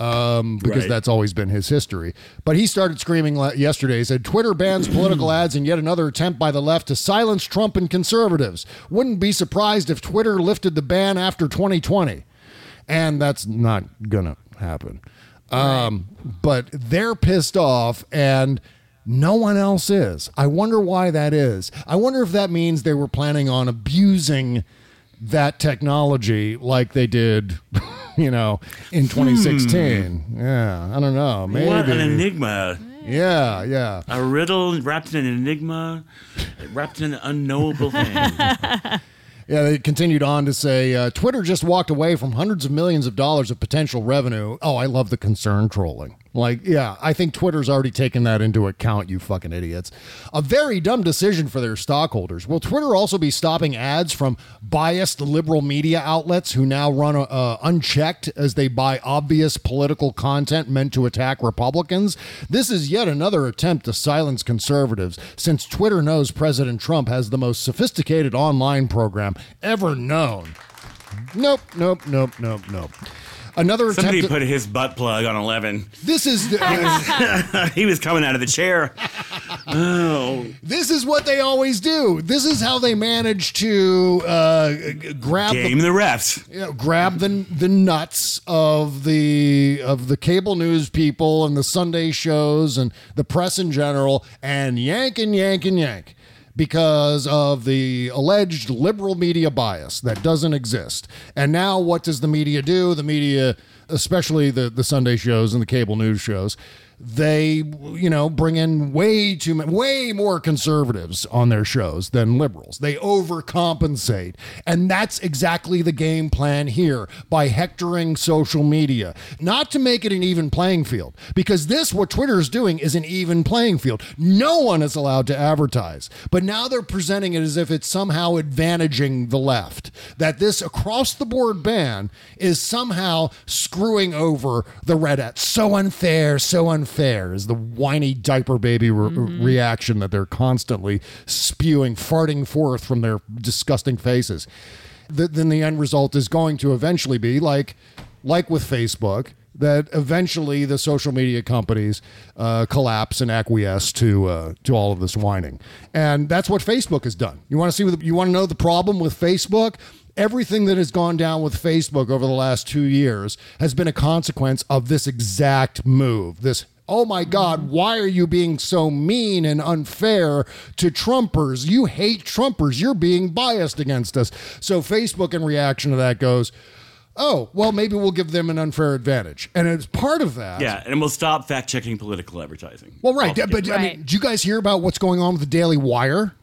um, because Right. that's always been his history. But he started screaming yesterday. He said, Twitter bans political ads in yet another attempt by the left to silence Trump and conservatives. Wouldn't be surprised if Twitter lifted the ban after 2020. And that's not going to happen. Um, but they're pissed off and. No one else is. I wonder why that is. I wonder if that means they were planning on abusing that technology like they did, you know, in 2016. Yeah, I don't know. Maybe. What an enigma. Yeah, yeah. A riddle wrapped in an enigma, wrapped in an unknowable thing. Yeah, they continued on to say uh, Twitter just walked away from hundreds of millions of dollars of potential revenue. Oh, I love the concern trolling. Like, yeah, I think Twitter's already taken that into account, you fucking idiots. A very dumb decision for their stockholders. Will Twitter also be stopping ads from biased liberal media outlets who now run uh, unchecked as they buy obvious political content meant to attack Republicans? This is yet another attempt to silence conservatives, since Twitter knows President Trump has the most sophisticated online program ever known. Nope, nope, nope, nope, nope. Another Somebody put his butt plug on 11. this is he was coming out of the chair. Oh. this is what they always do. This is how they manage to uh, grab Game the refs. you know, grab the the nuts of the of the cable news people and the Sunday shows and the press in general and yank and yank and yank because of the alleged liberal media bias that doesn't exist. And now what does the media do? The media, especially the the Sunday shows and the cable news shows, they you know bring in way too ma- way more conservatives on their shows than liberals. They overcompensate. And that's exactly the game plan here by hectoring social media. Not to make it an even playing field because this what twitter is doing is an even playing field. No one is allowed to advertise. But now they're presenting it as if it's somehow advantaging the left that this across the board ban is somehow screwing over the red hat so unfair so unfair is the whiny diaper baby re- reaction that they're constantly spewing farting forth from their disgusting faces Th- then the end result is going to eventually be like like with Facebook that eventually the social media companies uh, collapse and acquiesce to uh, to all of this whining, and that's what Facebook has done. You want to see? What, you want to know the problem with Facebook? Everything that has gone down with Facebook over the last two years has been a consequence of this exact move. This oh my God, mm-hmm. why are you being so mean and unfair to Trumpers? You hate Trumpers. You're being biased against us. So Facebook, in reaction to that, goes, oh, well, maybe we'll give them an unfair advantage. And as part of that. Yeah, and we'll stop fact checking political advertising. Well, right. But I mean, do you guys hear about what's going on with the Daily Wire?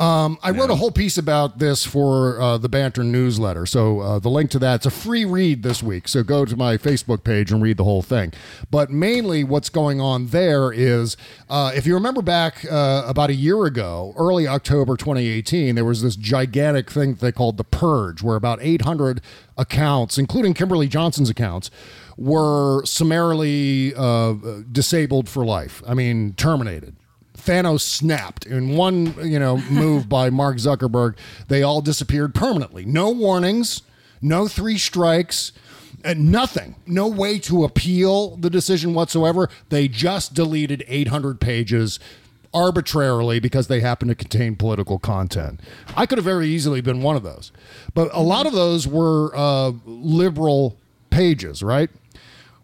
Um, I wrote a whole piece about this for uh, the Banter newsletter. So uh, the link to that, it's a free read this week. So go to my Facebook page and read the whole thing. But mainly what's going on there is, uh, if you remember back uh, about a year ago, early October 2018, there was this gigantic thing that they called the Purge, where about 800 accounts, including Kimberly Johnson's accounts, were summarily uh, disabled for life. I mean, terminated. Thanos snapped in one, you know, move by Mark Zuckerberg. They all disappeared permanently. No warnings, no three strikes, and nothing. No way to appeal the decision whatsoever. They just deleted 800 pages arbitrarily because they happen to contain political content. I could have very easily been one of those. But a lot of those were uh, liberal pages, right?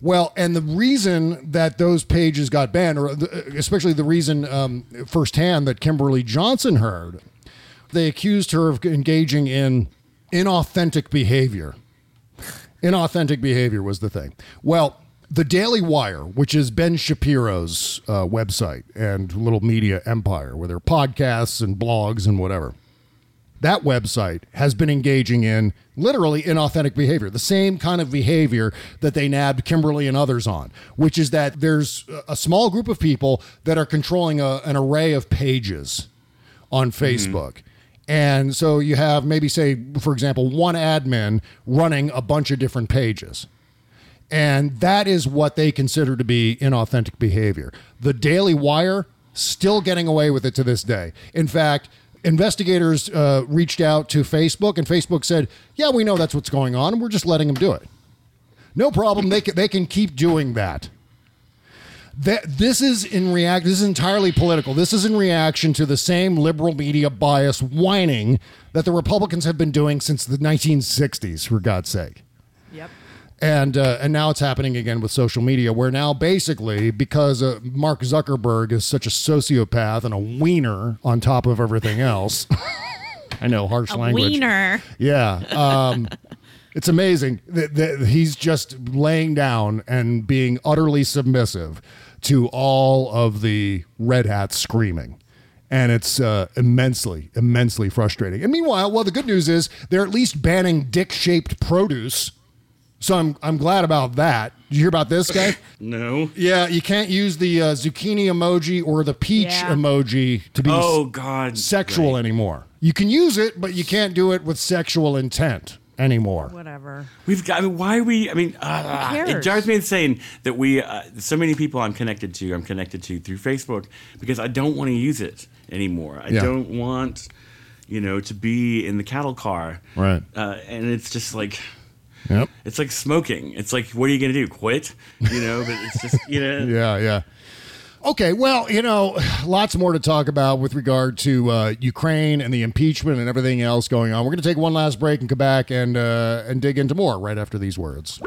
Well, and the reason that those pages got banned, or especially the reason um, firsthand that Kimberly Johnson heard, they accused her of engaging in inauthentic behavior. Inauthentic behavior was the thing. Well, the Daily Wire, which is Ben Shapiro's uh, website and little media empire, where there are podcasts and blogs and whatever that website has been engaging in literally inauthentic behavior, the same kind of behavior that they nabbed Kimberly and others on, which is that there's a small group of people that are controlling a, an array of pages on mm-hmm. Facebook. And so you have maybe, say, for example, one admin running a bunch of different pages. And that is what they consider to be inauthentic behavior. The Daily Wire still getting away with it to this day. In fact, investigators uh, reached out to Facebook, and Facebook said, "Yeah, we know that's what's going on, and we're just letting them do it. No problem. They can, they can keep doing that." That this is in react. This is entirely political. This is in reaction to the same liberal media bias whining that the Republicans have been doing since the 1960s. For God's sake. And uh, and now it's happening again with social media, where now basically because uh, Mark Zuckerberg is such a sociopath and a wiener on top of everything else. I know harsh A language. wiener. Yeah. Um, it's amazing that, that he's just laying down and being utterly submissive to all of the red hats screaming. And it's uh, immensely, immensely frustrating. And meanwhile, well, the good news is they're at least banning dick shaped produce. So I'm, I'm glad about that. Did you hear about this guy? No. Yeah, you can't use the uh, zucchini emoji or the peach Yeah. emoji to be Oh, God, sexual anymore. You can use it, but you can't do it with sexual intent anymore. Whatever. We've got. I mean, why are we? I mean, uh, cares? it drives me insane that we. Uh, so many people I'm connected to. I'm connected to through Facebook because I don't want to use it anymore. I Yeah. don't want, you know, to be in the cattle car. Right. Uh, and it's just like. Yep. It's like smoking. It's like, what are you going to do? Quit? You know, but it's just, you know. Yeah, yeah. Okay, well, you know, lots more to talk about with regard to uh, Ukraine and the impeachment and everything else going on. We're going to take one last break and come back and uh, and dig into more right after these words.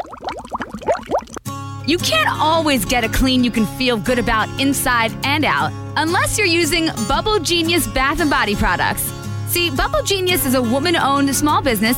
You can't always get a clean you can feel good about inside and out unless you're using Bubble Genius Bath and Body products. See, Bubble Genius is a woman owned small business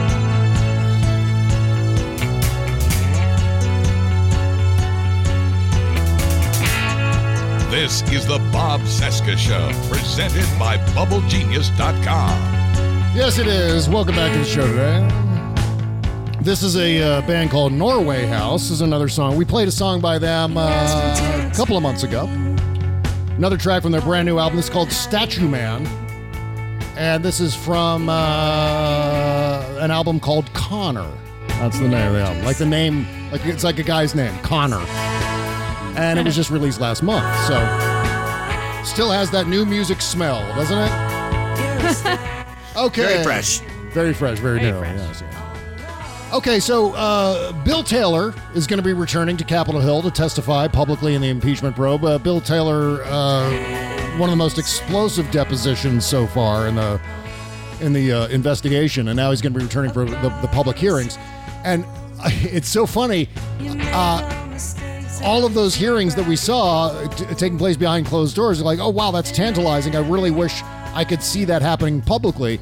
This is the Bob Cesca Show, presented by BubbleGenius.com. Yes, it is. Welcome back to the show today. This is a uh, band called Norway House. This is another song. We played a song by them uh, a couple of months ago. Another track from their brand new album. This is called Statue Man. And this is from uh, an album called Connor. That's the name of the album. Like the name, like it's like a guy's name, Connor. And it was just released last month. So still has that new music smell, doesn't it? Okay. Very fresh. Very fresh, very, Very new. fresh. yes, yeah. Okay, so uh, Bill Taylor is going to be returning to Capitol Hill to testify publicly in the impeachment probe. Uh, Bill Taylor, uh, one of the most explosive depositions so far in the in the uh, investigation, and now he's going to be returning for the, the public hearings. And it's so funny. Uh, all of those hearings that we saw t- taking place behind closed doors are like, oh wow, that's tantalizing. I really wish I could see that happening publicly.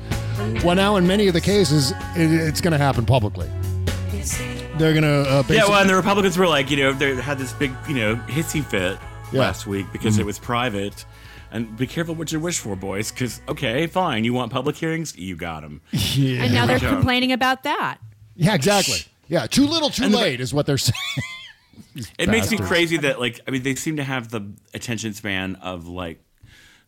Well, now in many of the cases, it, it's going to happen publicly. They're going to uh, Yeah, well, and the Republicans were like, you know, they had this big, you know, hissy fit Yeah. last week because Mhm. it was private. And be careful what you wish for, boys, because okay, fine, you want public hearings, you got them. Yeah. And now they're complaining about that. yeah, exactly. Yeah, too little, too And the- late is what they're saying. It makes me crazy that, like, I mean, they seem to have the attention span of like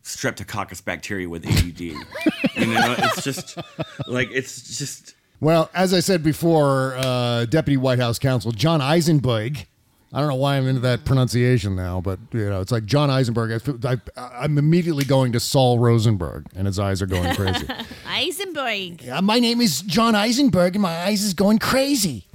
streptococcus bacteria with ADD. you know, it's just like it's just Well, as I said before, uh, Deputy White House Counsel John Eisenberg. I don't know why I'm into that pronunciation now, but you know, it's like John Eisenberg. I, I, I'm immediately going to Saul Rosenberg, and his eyes are going crazy. Eisenberg. Uh, my name is John Eisenberg, and my eyes is going crazy.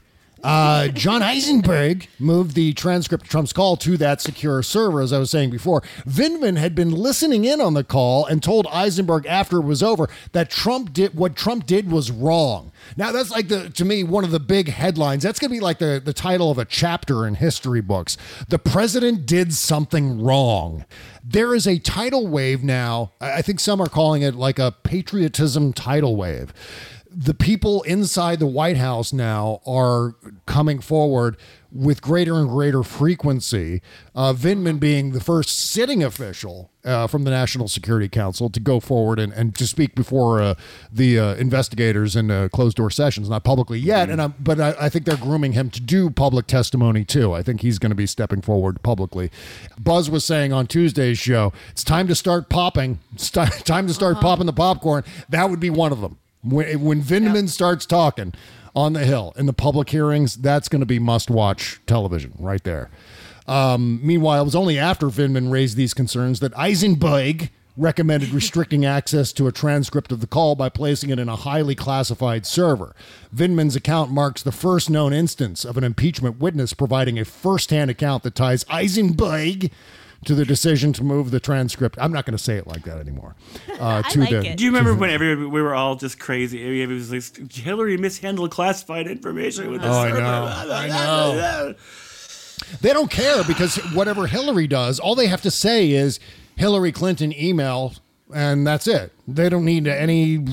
Uh, John Eisenberg moved the transcript of Trump's call to that secure server, as I was saying before. Vindman had been listening in on the call and told Eisenberg after it was over that Trump did what Trump did was wrong. Now that's like the to me one of the big headlines. That's gonna be like the, the title of a chapter in history books. The president did something wrong. There is a tidal wave now. I I think some are calling it like a patriotism tidal wave the people inside the White House now are coming forward with greater and greater frequency. Uh, Vindman being the first sitting official uh, from the National Security Council to go forward and, and to speak before uh, the uh, investigators in uh, closed door sessions, not publicly yet. And I'm, but I, I think they're grooming him to do public testimony too. I think he's going to be stepping forward publicly. Buzz was saying on Tuesday's show, it's time to start popping. It's ti- time to start popping the popcorn. That would be one of them. When, when Vindman starts talking on the Hill in the public hearings, that's going to be must watch television right there. Um, meanwhile, it was only after Vindman raised these concerns that Eisenberg recommended restricting access to a transcript of the call by placing it in a highly classified server. Vindman's account marks the first known instance of an impeachment witness providing a first-hand account that ties Eisenberg to the decision to move the transcript. I'm not going to say it like that anymore. Uh, to the, Do you remember when every, we were all just crazy? It was like Hillary mishandled classified information with the Oh, I know. I know. They don't care because whatever Hillary does, all they have to say is Hillary Clinton email, and that's it. They don't need any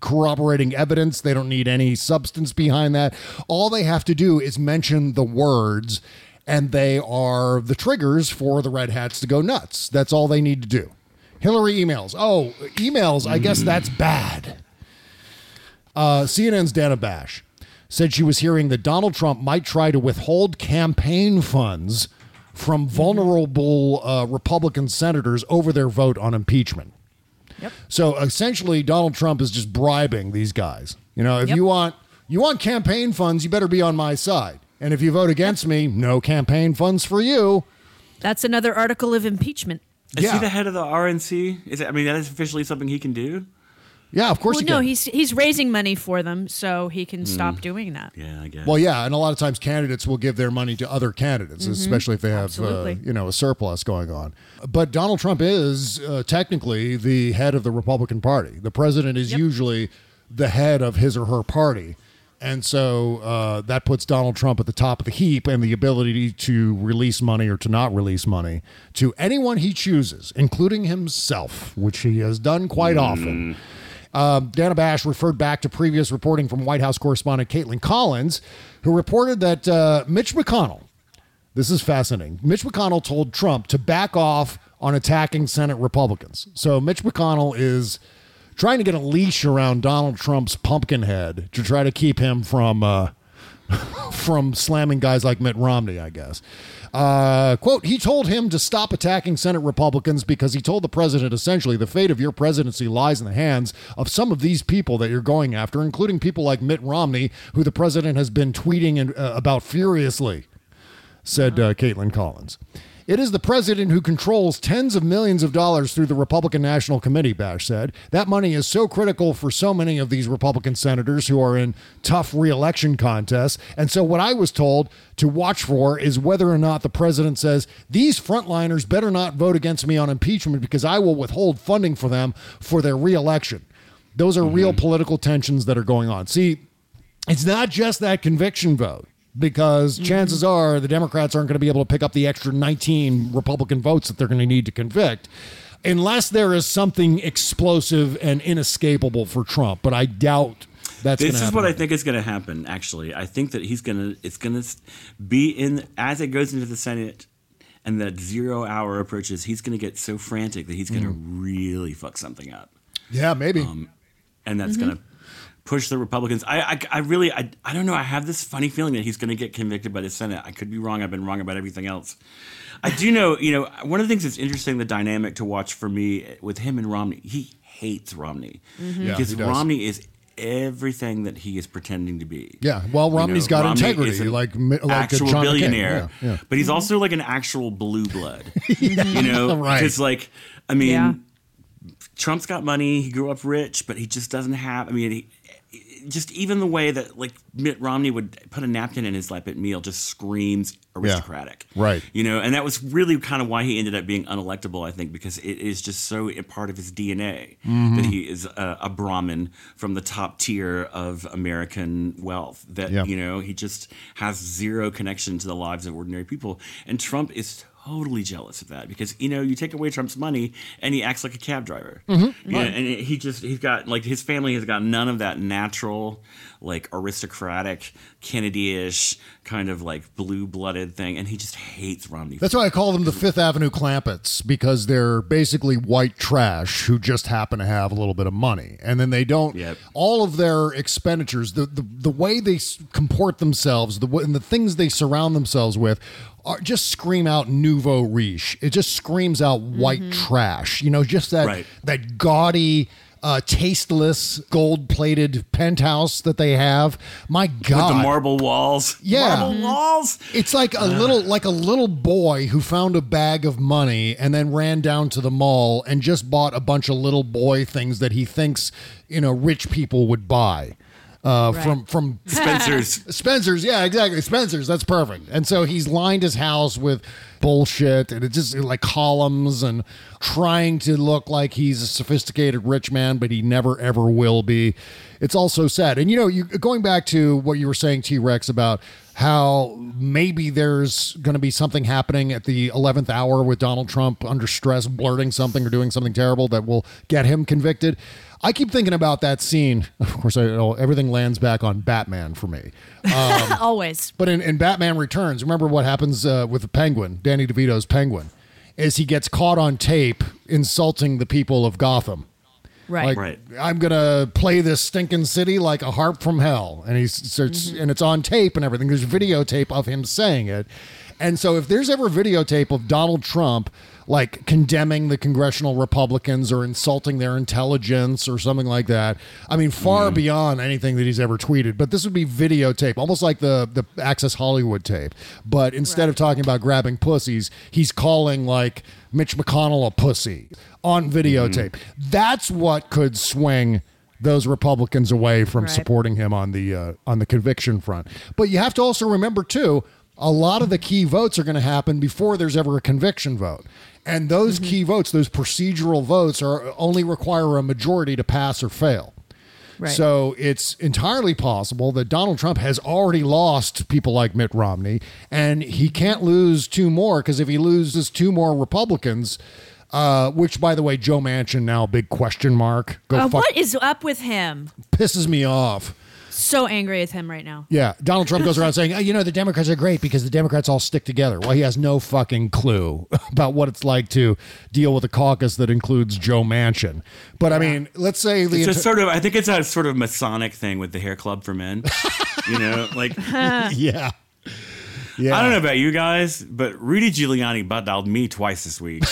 corroborating evidence. They don't need any substance behind that. All they have to do is mention the words, and they are the triggers for the red hats to go nuts. That's all they need to do. Hillary emails. Oh, emails. I guess that's bad. Uh, CNN's Dana Bash said she was hearing that Donald Trump might try to withhold campaign funds from vulnerable uh, Republican senators over their vote on impeachment. Yep. So essentially, Donald Trump is just bribing these guys. You know, if Yep. you want you want campaign funds, you better be on my side. And if you vote against me, no campaign funds for you. That's another article of impeachment. Is Yeah. he the head of the RNC? Is it, I mean, that is officially something he can do. Yeah, of course well, you no, can. he's he's raising money for them, so he can stop doing that. Yeah, I guess. Well, yeah, and a lot of times candidates will give their money to other candidates, Mhm. especially if they have uh, you know a surplus going on. But Donald Trump is uh, technically the head of the Republican Party. The president is usually the head of his or her party, and so uh, that puts Donald Trump at the top of the heap and the ability to release money or to not release money to anyone he chooses, including himself, which he has done quite often. Um, Dana Bash referred back to previous reporting from White House correspondent Kaitlan Collins, who reported that uh, Mitch McConnell, this is fascinating, Mitch McConnell told Trump to back off on attacking Senate Republicans. So Mitch McConnell is trying to get a leash around Donald Trump's pumpkin head to try to keep him from uh, from slamming guys like Mitt Romney, I guess. Uh, quote, he told him to stop attacking Senate Republicans because he told the president essentially the fate of your presidency lies in the hands of some of these people that you're going after, including people like Mitt Romney, who the president has been tweeting uh, about furiously, said uh, Kaitlan Collins. It is the president who controls tens of millions of dollars through the Republican National Committee, Bash said. That money is so critical for so many of these Republican senators who are in tough reelection contests. And so, what I was told to watch for is whether or not the president says, these frontliners better not vote against me on impeachment because I will withhold funding for them for their reelection. Those are real mm-hmm. political tensions that are going on. See, it's not just that conviction vote because chances are the Democrats aren't going to be able to pick up the extra 19 Republican votes that they're going to need to convict unless there is something explosive and inescapable for Trump. But I doubt that's this gonna is what. I think is going to happen. Actually, I think that he's going to. It's going to be in as it goes into the Senate, and that zero hour approaches. He's going to get so frantic that he's going to Mm. really fuck something up, Yeah, maybe. Um, and that's Mhm. going to push the Republicans. I, I, I really, I, I don't know. I have this funny feeling that he's going to get convicted by the Senate. I could be wrong. I've been wrong about everything else. I do know, you know, one of the things that's interesting, the dynamic to watch for me with him and Romney. He hates Romney Mhm. Yeah, because. Romney is everything that he is pretending to be. Yeah, well, You Romney's know, got Romney integrity, is an like like a actual John McCain. billionaire, Yeah, yeah. but he's also like an actual blue blood. You know, Right. Because like, I mean, Yeah. Trump's got money. He grew up rich, but he just doesn't have. I mean, he, just even the way that like Mitt Romney would put a napkin in his lap at meal just screams aristocratic. Right. You know, and that was really kind of why he ended up being unelectable, I think, because it is just so a part of his DNA Mhm. that he is a, a Brahmin from the top tier of American wealth. That, Yeah. you know, he just has zero connection to the lives of ordinary people. And Trump is totally jealous of that because, you know, you take away Trump's money and he acts like a cab driver. Mhm. Yeah, and he just he's got like his family has got none of that natural, like aristocratic, Kennedy-ish kind of like blue-blooded thing, and he just hates Romney. That's why I call them the Fifth Avenue Clampetts because they're basically white trash who just happen to have a little bit of money, and then they don't. All of their expenditures, the the, the way they comport themselves, the and the things they surround themselves with, are just scream out nouveau riche. It just screams out white mm-hmm. trash. You know, just that Right. that gaudy. Uh, tasteless gold-plated penthouse that they have. My God, With the marble walls. yeah. Marble walls. It's like a little like a little boy who found a bag of money and then ran down to the mall and just bought a bunch of little boy things that he thinks, you know, rich people would buy. Uh, Right. from from Spencer's. Spencer's, yeah, exactly. Spencer's, that's perfect. And so he's lined his house with bullshit and it's just like columns and trying to look like he's a sophisticated rich man, but he never ever will be. It's all so sad. And you know, you going back to what you were saying, T Rex, about how maybe there's going to be something happening at the 11th hour with Donald Trump under stress, blurting something or doing something terrible that will get him convicted. I keep thinking about that scene. Of course, I know everything lands back on Batman for me. Um, Always. but in, in Batman Returns, remember what happens uh, with the Penguin, Danny DeVito's Penguin, is he gets caught on tape insulting the people of Gotham. Right. Like, I'm gonna play this stinking city like a harp from hell, and he's starts, and it's on tape and everything. There's videotape of him saying it, and so if there's ever videotape of Donald Trump like condemning the congressional Republicans or insulting their intelligence or something like that, I mean, far beyond anything that he's ever tweeted. But this would be videotape, almost like the the Access Hollywood tape. But instead of talking about grabbing pussies, he's calling like Mitch McConnell a pussy on videotape. That's what could swing those Republicans away from Right. supporting him on the uh, on the conviction front. But you have to also remember too, a lot of the key votes are going to happen before there's ever a conviction vote. And those key votes, those procedural votes are only require a majority to pass or fail. Right. So it's entirely possible that Donald Trump has already lost people like Mitt Romney, and he can't lose two more because if he loses two more Republicans, uh, which by the way, Joe Manchin now big question mark. Go Uh, fuck what is up with him? pisses me off. So angry with him right now. Yeah, Donald Trump goes around saying, oh, you know, the Democrats are great because the Democrats all stick together. Well, he has no fucking clue about what it's like to deal with a caucus that includes Joe Manchin. But I mean, let's say the It's just enti- sort of. I think it's a sort of Masonic thing with the hair club for men. you know, like yeah. Yeah. I don't know about you guys, but Rudy Giuliani butt dialed me twice this week.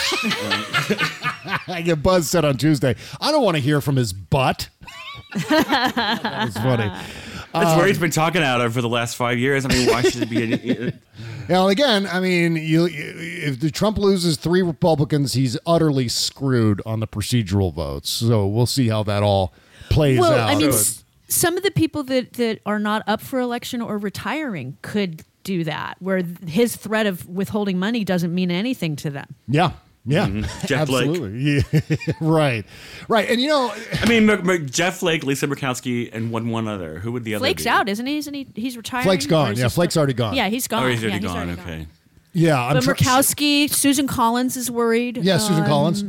I get Buzz said on Tuesday, I don't want to hear from his butt. That was funny. That's where Um, he's been talking out of for the last five years. I mean, why should it be? A, Now, again, I mean, you, if the Trump loses three Republicans, he's utterly screwed on the procedural votes. So we'll see how that all plays well, out. I mean, But- s- some of the people that, that are not up for election or retiring could do that, where his threat of withholding money doesn't mean anything to them. yeah. Yeah, Mhm. Jeff Flake. absolutely. Yeah. right, right, and you know, I mean, M- M- Jeff Flake, Lisa Murkowski, and one one other. Who would the other? Flake's be? out, isn't he? Isn't he? He's retired. Flake's gone. Yeah, Flake's already gone. Yeah, he's gone. Oh, he's yeah, already he's gone. already okay. yeah, I'm but tr- Murkowski, Susan Collins is worried. Yeah, Susan Um, Collins.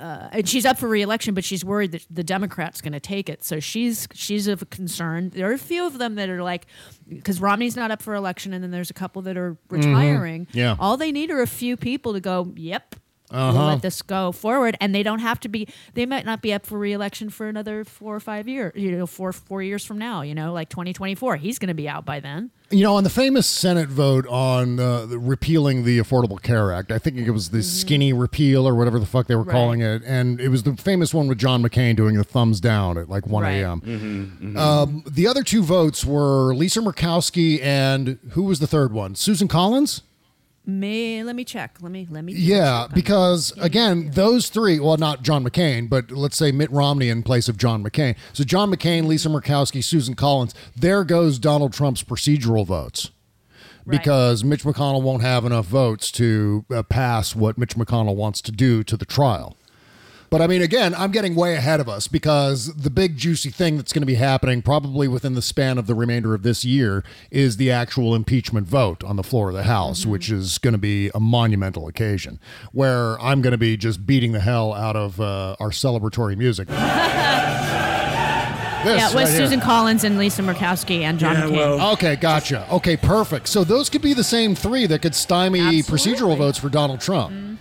Uh, and she's up for reelection, but she's worried that the Democrats going to take it. So she's she's of concern. There are a few of them that are like, because Romney's not up for election, and then there's a couple that are retiring. Mm-hmm. Yeah. all they need are a few people to go. Yep. Uh-huh. We'll let this go forward, and they don't have to be. They might not be up for reelection for another four or five years. You know, four four years from now. You know, like 2024. He's going to be out by then. You know, on the famous Senate vote on uh, the repealing the Affordable Care Act, I think it was the skinny repeal or whatever the fuck they were Right. calling it, and it was the famous one with John McCain doing the thumbs down at like 1 Right. a.m. Mm-hmm, Um, the other two votes were Lisa Murkowski and who was the third one? Susan Collins? May let me check. Let me let me. Yeah, because again, those three, well, not John McCain, but let's say Mitt Romney in place of John McCain. So John McCain, Lisa Murkowski, Susan Collins, there goes Donald Trump's procedural votes. Because Mitch McConnell won't have enough votes to uh, pass what Mitch McConnell wants to do to the trial. But I mean, again, I'm getting way ahead of us because the big juicy thing that's going to be happening probably within the span of the remainder of this year is the actual impeachment vote on the floor of the House, which is going to be a monumental occasion where I'm going to be just beating the hell out of uh, our celebratory music. This yeah, it was right here. Susan Collins and Lisa Murkowski and John McCain. Okay, gotcha. Okay, perfect. So those could be the same three that could stymie procedural votes for Donald Trump. Mm-hmm.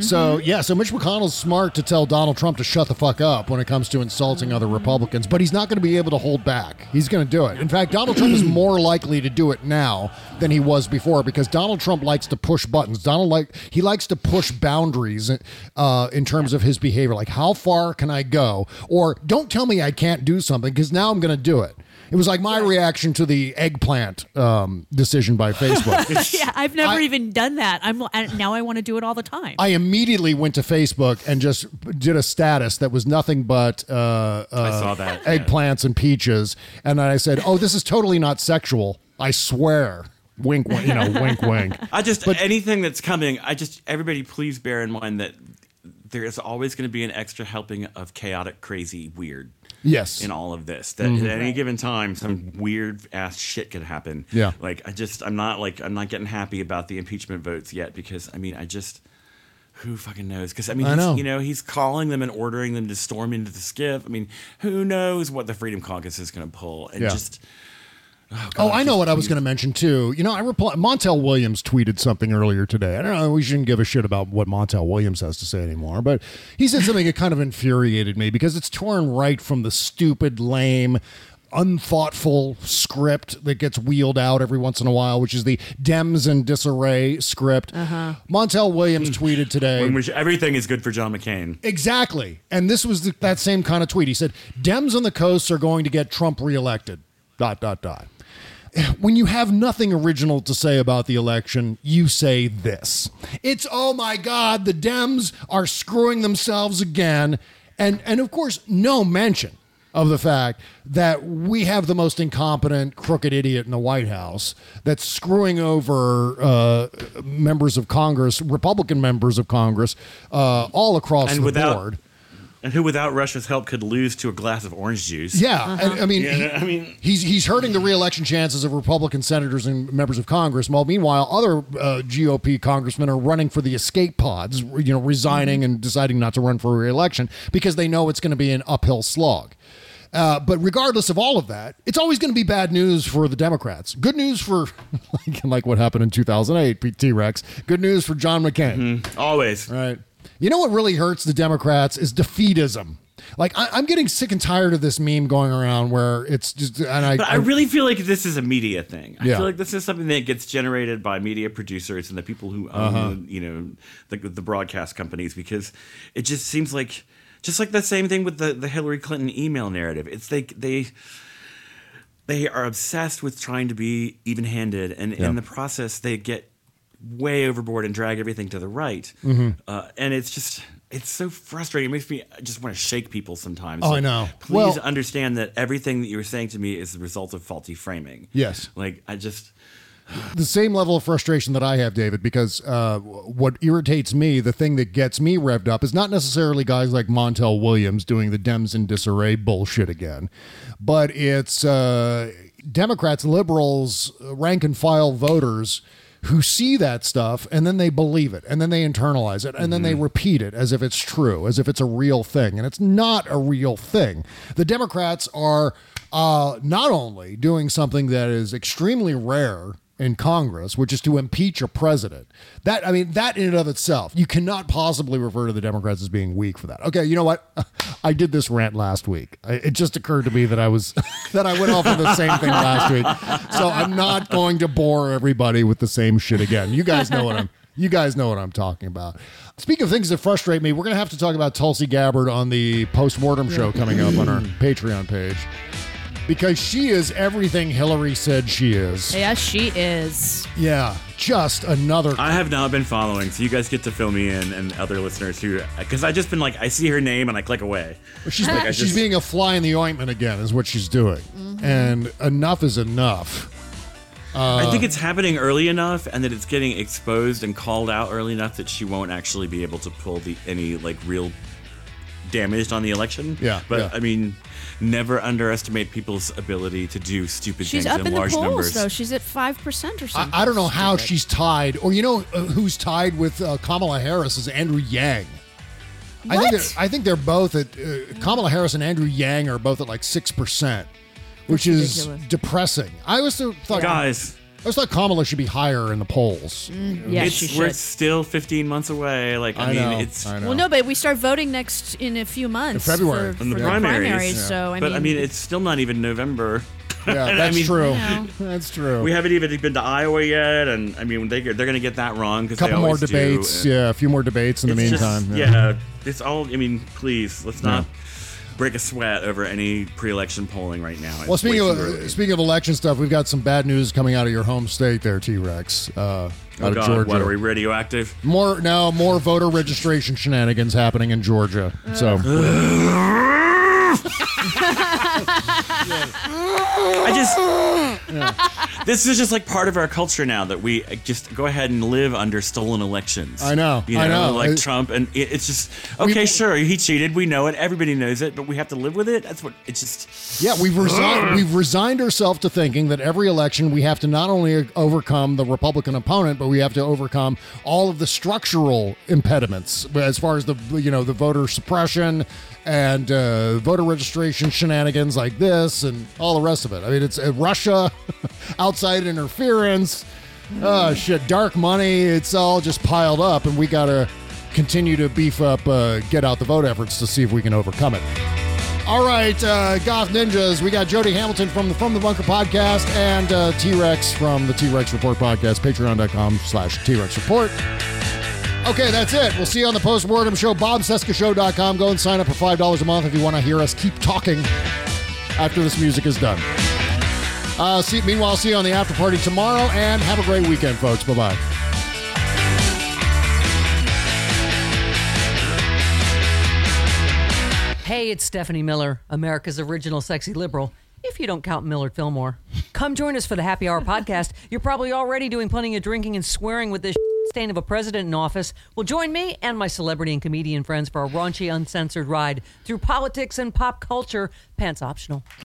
So yeah, so Mitch McConnell's smart to tell Donald Trump to shut the fuck up when it comes to insulting other Republicans, but he's not going to be able to hold back. He's going to do it. In fact, Donald Trump is more likely to do it now than he was before because Donald Trump likes to push buttons. Donald like he likes to push boundaries uh, in terms of his behavior. Like how far can I go? Or don't tell me I can't do something because now I'm going to do it. It was like my reaction to the eggplant um, decision by Facebook. yeah, I've never even done that. I'm I, now I want to do it all the time. I immediately went to Facebook and just did a status that was nothing but uh, uh, I saw that, yeah. eggplants and peaches, and then I said, "Oh, this is totally not sexual. I swear." Wink, wink you know, wink, wink. I just anything that's coming. I just everybody please bear in mind that there is always going to be an extra helping of chaotic, crazy, weird. Yes. In all of this, that Mhm. at any given time, some weird ass shit could happen. Yeah. Like I just, I'm not like I'm not getting happy about the impeachment votes yet because I mean I just. Who fucking knows? Because I mean, I he's, know. you know, he's calling them and ordering them to storm into the SCIF. I mean, who knows what the Freedom Caucus is going to pull? And Yeah. just Oh, I know what I was going to mention too. You know, I reply, Montel Williams tweeted something earlier today. I don't know. We shouldn't give a shit about what Montel Williams has to say anymore, but he said something that kind of infuriated me because it's torn right from the stupid, lame, unthoughtful script that gets wheeled out every once in a while, which is the Dems and disarray script. Uh-huh. Montel Williams tweeted today. in which everything is good for John McCain. Exactly. And this was the, that same kind of tweet. He said, Dems on the coast are going to get Trump reelected. Dot, dot, dot. When you have nothing original to say about the election, you say this. It's, oh my God, the Dems are screwing themselves again. And, and of course, no mention of the fact that we have the most incompetent, crooked idiot in the White House that's screwing over uh, members of Congress, Republican members of Congress, uh, all across and the without board. And who without Russia's help could lose to a glass of orange juice. Yeah, and, I mean, Yeah, he- I mean, he's he's hurting the reelection chances of Republican senators and members of Congress. While meanwhile, other uh, GOP congressmen are running for the escape pods, you know, resigning and deciding not to run for reelection because they know it's going to be an uphill slog. Uh, but regardless of all of that, it's always going to be bad news for the Democrats. Good news for, like, like what happened in 2008, T Rex. Good news for John McCain. Always. Right. You know what really hurts the Democrats is defeatism. Like I, I'm getting sick and tired of this meme going around where it's just and I. But I really feel like this is a media thing. I Yeah. feel like this is something that gets generated by media producers and the people who own, Uh-huh. you know, the, the broadcast companies because it just seems like just like the same thing with the, the Hillary Clinton email narrative. It's like they they are obsessed with trying to be even-handed, and Yeah. in the process, they get way overboard and drag everything to the right. Mhm. Uh, and it's just it's so frustrating. It makes me I just want to shake people sometimes. Oh, I know. Please Well- understand that everything that you were saying to me is the result of faulty framing. Yes. Like I just the same level of frustration that I have, David, because uh, what irritates me, the thing that gets me revved up, is not necessarily guys like Montel Williams doing the Dems in disarray bullshit again, but it's uh, Democrats, liberals, rank and file voters who see that stuff and then they believe it and then they internalize it and then they repeat it as if it's true, as if it's a real thing. And it's not a real thing. The Democrats are uh, not only doing something that is extremely rare in Congress, which is to impeach a president. That I mean, that in and of itself, you cannot possibly refer to the Democrats as being weak for that. Okay, you know what? I did this rant last week. It just occurred to me that I was that I went off on the same thing last week. So I'm not going to bore everybody with the same shit again. You guys know what I'm you guys know what I'm talking about. Speaking of things that frustrate me, we're going to have to talk about Tulsi Gabbard on the post-mortem show coming up on our Patreon page. Because she is everything Hillary said she is. Yes, she is. Yeah, just another. I have not been following, so you guys get to fill me in and other listeners who because I just been like I see her name and I click away. She's, like, she's just- being a fly in the ointment again, is what she's doing. And enough is enough. Uh, I think it's happening early enough, and that it's getting exposed and called out early enough that she won't actually be able to pull the any like real damage on the election. Yeah, but yeah. I mean, never underestimate people's ability to do stupid She's things up in in the large polls numbers. though. She's at five percent or something. I, I don't know how she's tied, or you know uh, who's tied with uh, Kamala Harris is Andrew Yang. I think What? they're, I think they're both at uh, Kamala Harris and Andrew Yang are both at like six percent, which is ridiculous. depressing. I always thought Guys. I always thought Kamala should be higher in the polls. Mm, yes, it's, she we're should. still 15 months away. Like I, I mean, know, it's I know. Well, no, but we start voting next in a few months. In February. for, in the for primaries. So I but mean, I mean, it's still not even November. Yeah, I that's mean, true. know. That's true. We haven't even been to Iowa yet, and I mean, they, they're going to get that wrong because a couple they more always do, debates. yeah, a few more debates in the it's just- meantime. yeah. it's all. I mean, please, let's Yeah. not break a sweat over any pre-election polling right now. Well, It's speaking of early. speaking of election stuff, we've got some bad news coming out of your home state there, T Rex, uh, out oh of Georgia. what are we radioactive? More now, more voter registration shenanigans happening in Georgia. So I just this is just like part of our culture now that we uh, just go ahead and live under stolen elections. I know, you know, I know. like It- Trump, and it, it's just okay. sure, he cheated. We know it. Everybody knows it, but we have to live with it. That's what it's just. yeah, we've resigned. we've resigned ourselves to thinking that every election we have to not only uh, overcome the Republican opponent, but we have to overcome all of the structural impediments as far as the you know the voter suppression and uh, voter registration shenanigans like this and all the rest of it. I mean, it's uh, Russia, outside interference, oh shit, dark money. It's all just piled up, and we gotta continue to beef up, uh, get out the vote efforts to see if we can overcome it. All right, uh, Goth Ninjas. We got Jody Hamilton from the From the Bunker podcast and uh, T Rex from the T Rex Report podcast. Patreon.com slash T Rex Report. Okay, that's it. We'll see you on the postmortem show. BobCescashow.com. Go and sign up for $5 a month if you want to hear us keep talking after this music is done. Uh, see, meanwhile, see you on the after party tomorrow and have a great weekend, folks. Bye bye. Hey, it's Stephanie Miller, America's original sexy liberal, if you don't count Millard Fillmore. Come join us for the Happy Hour podcast. You're probably already doing plenty of drinking and swearing with this stain of a president in office. Well, join me and my celebrity and comedian friends for a raunchy, uncensored ride through politics and pop culture, pants optional.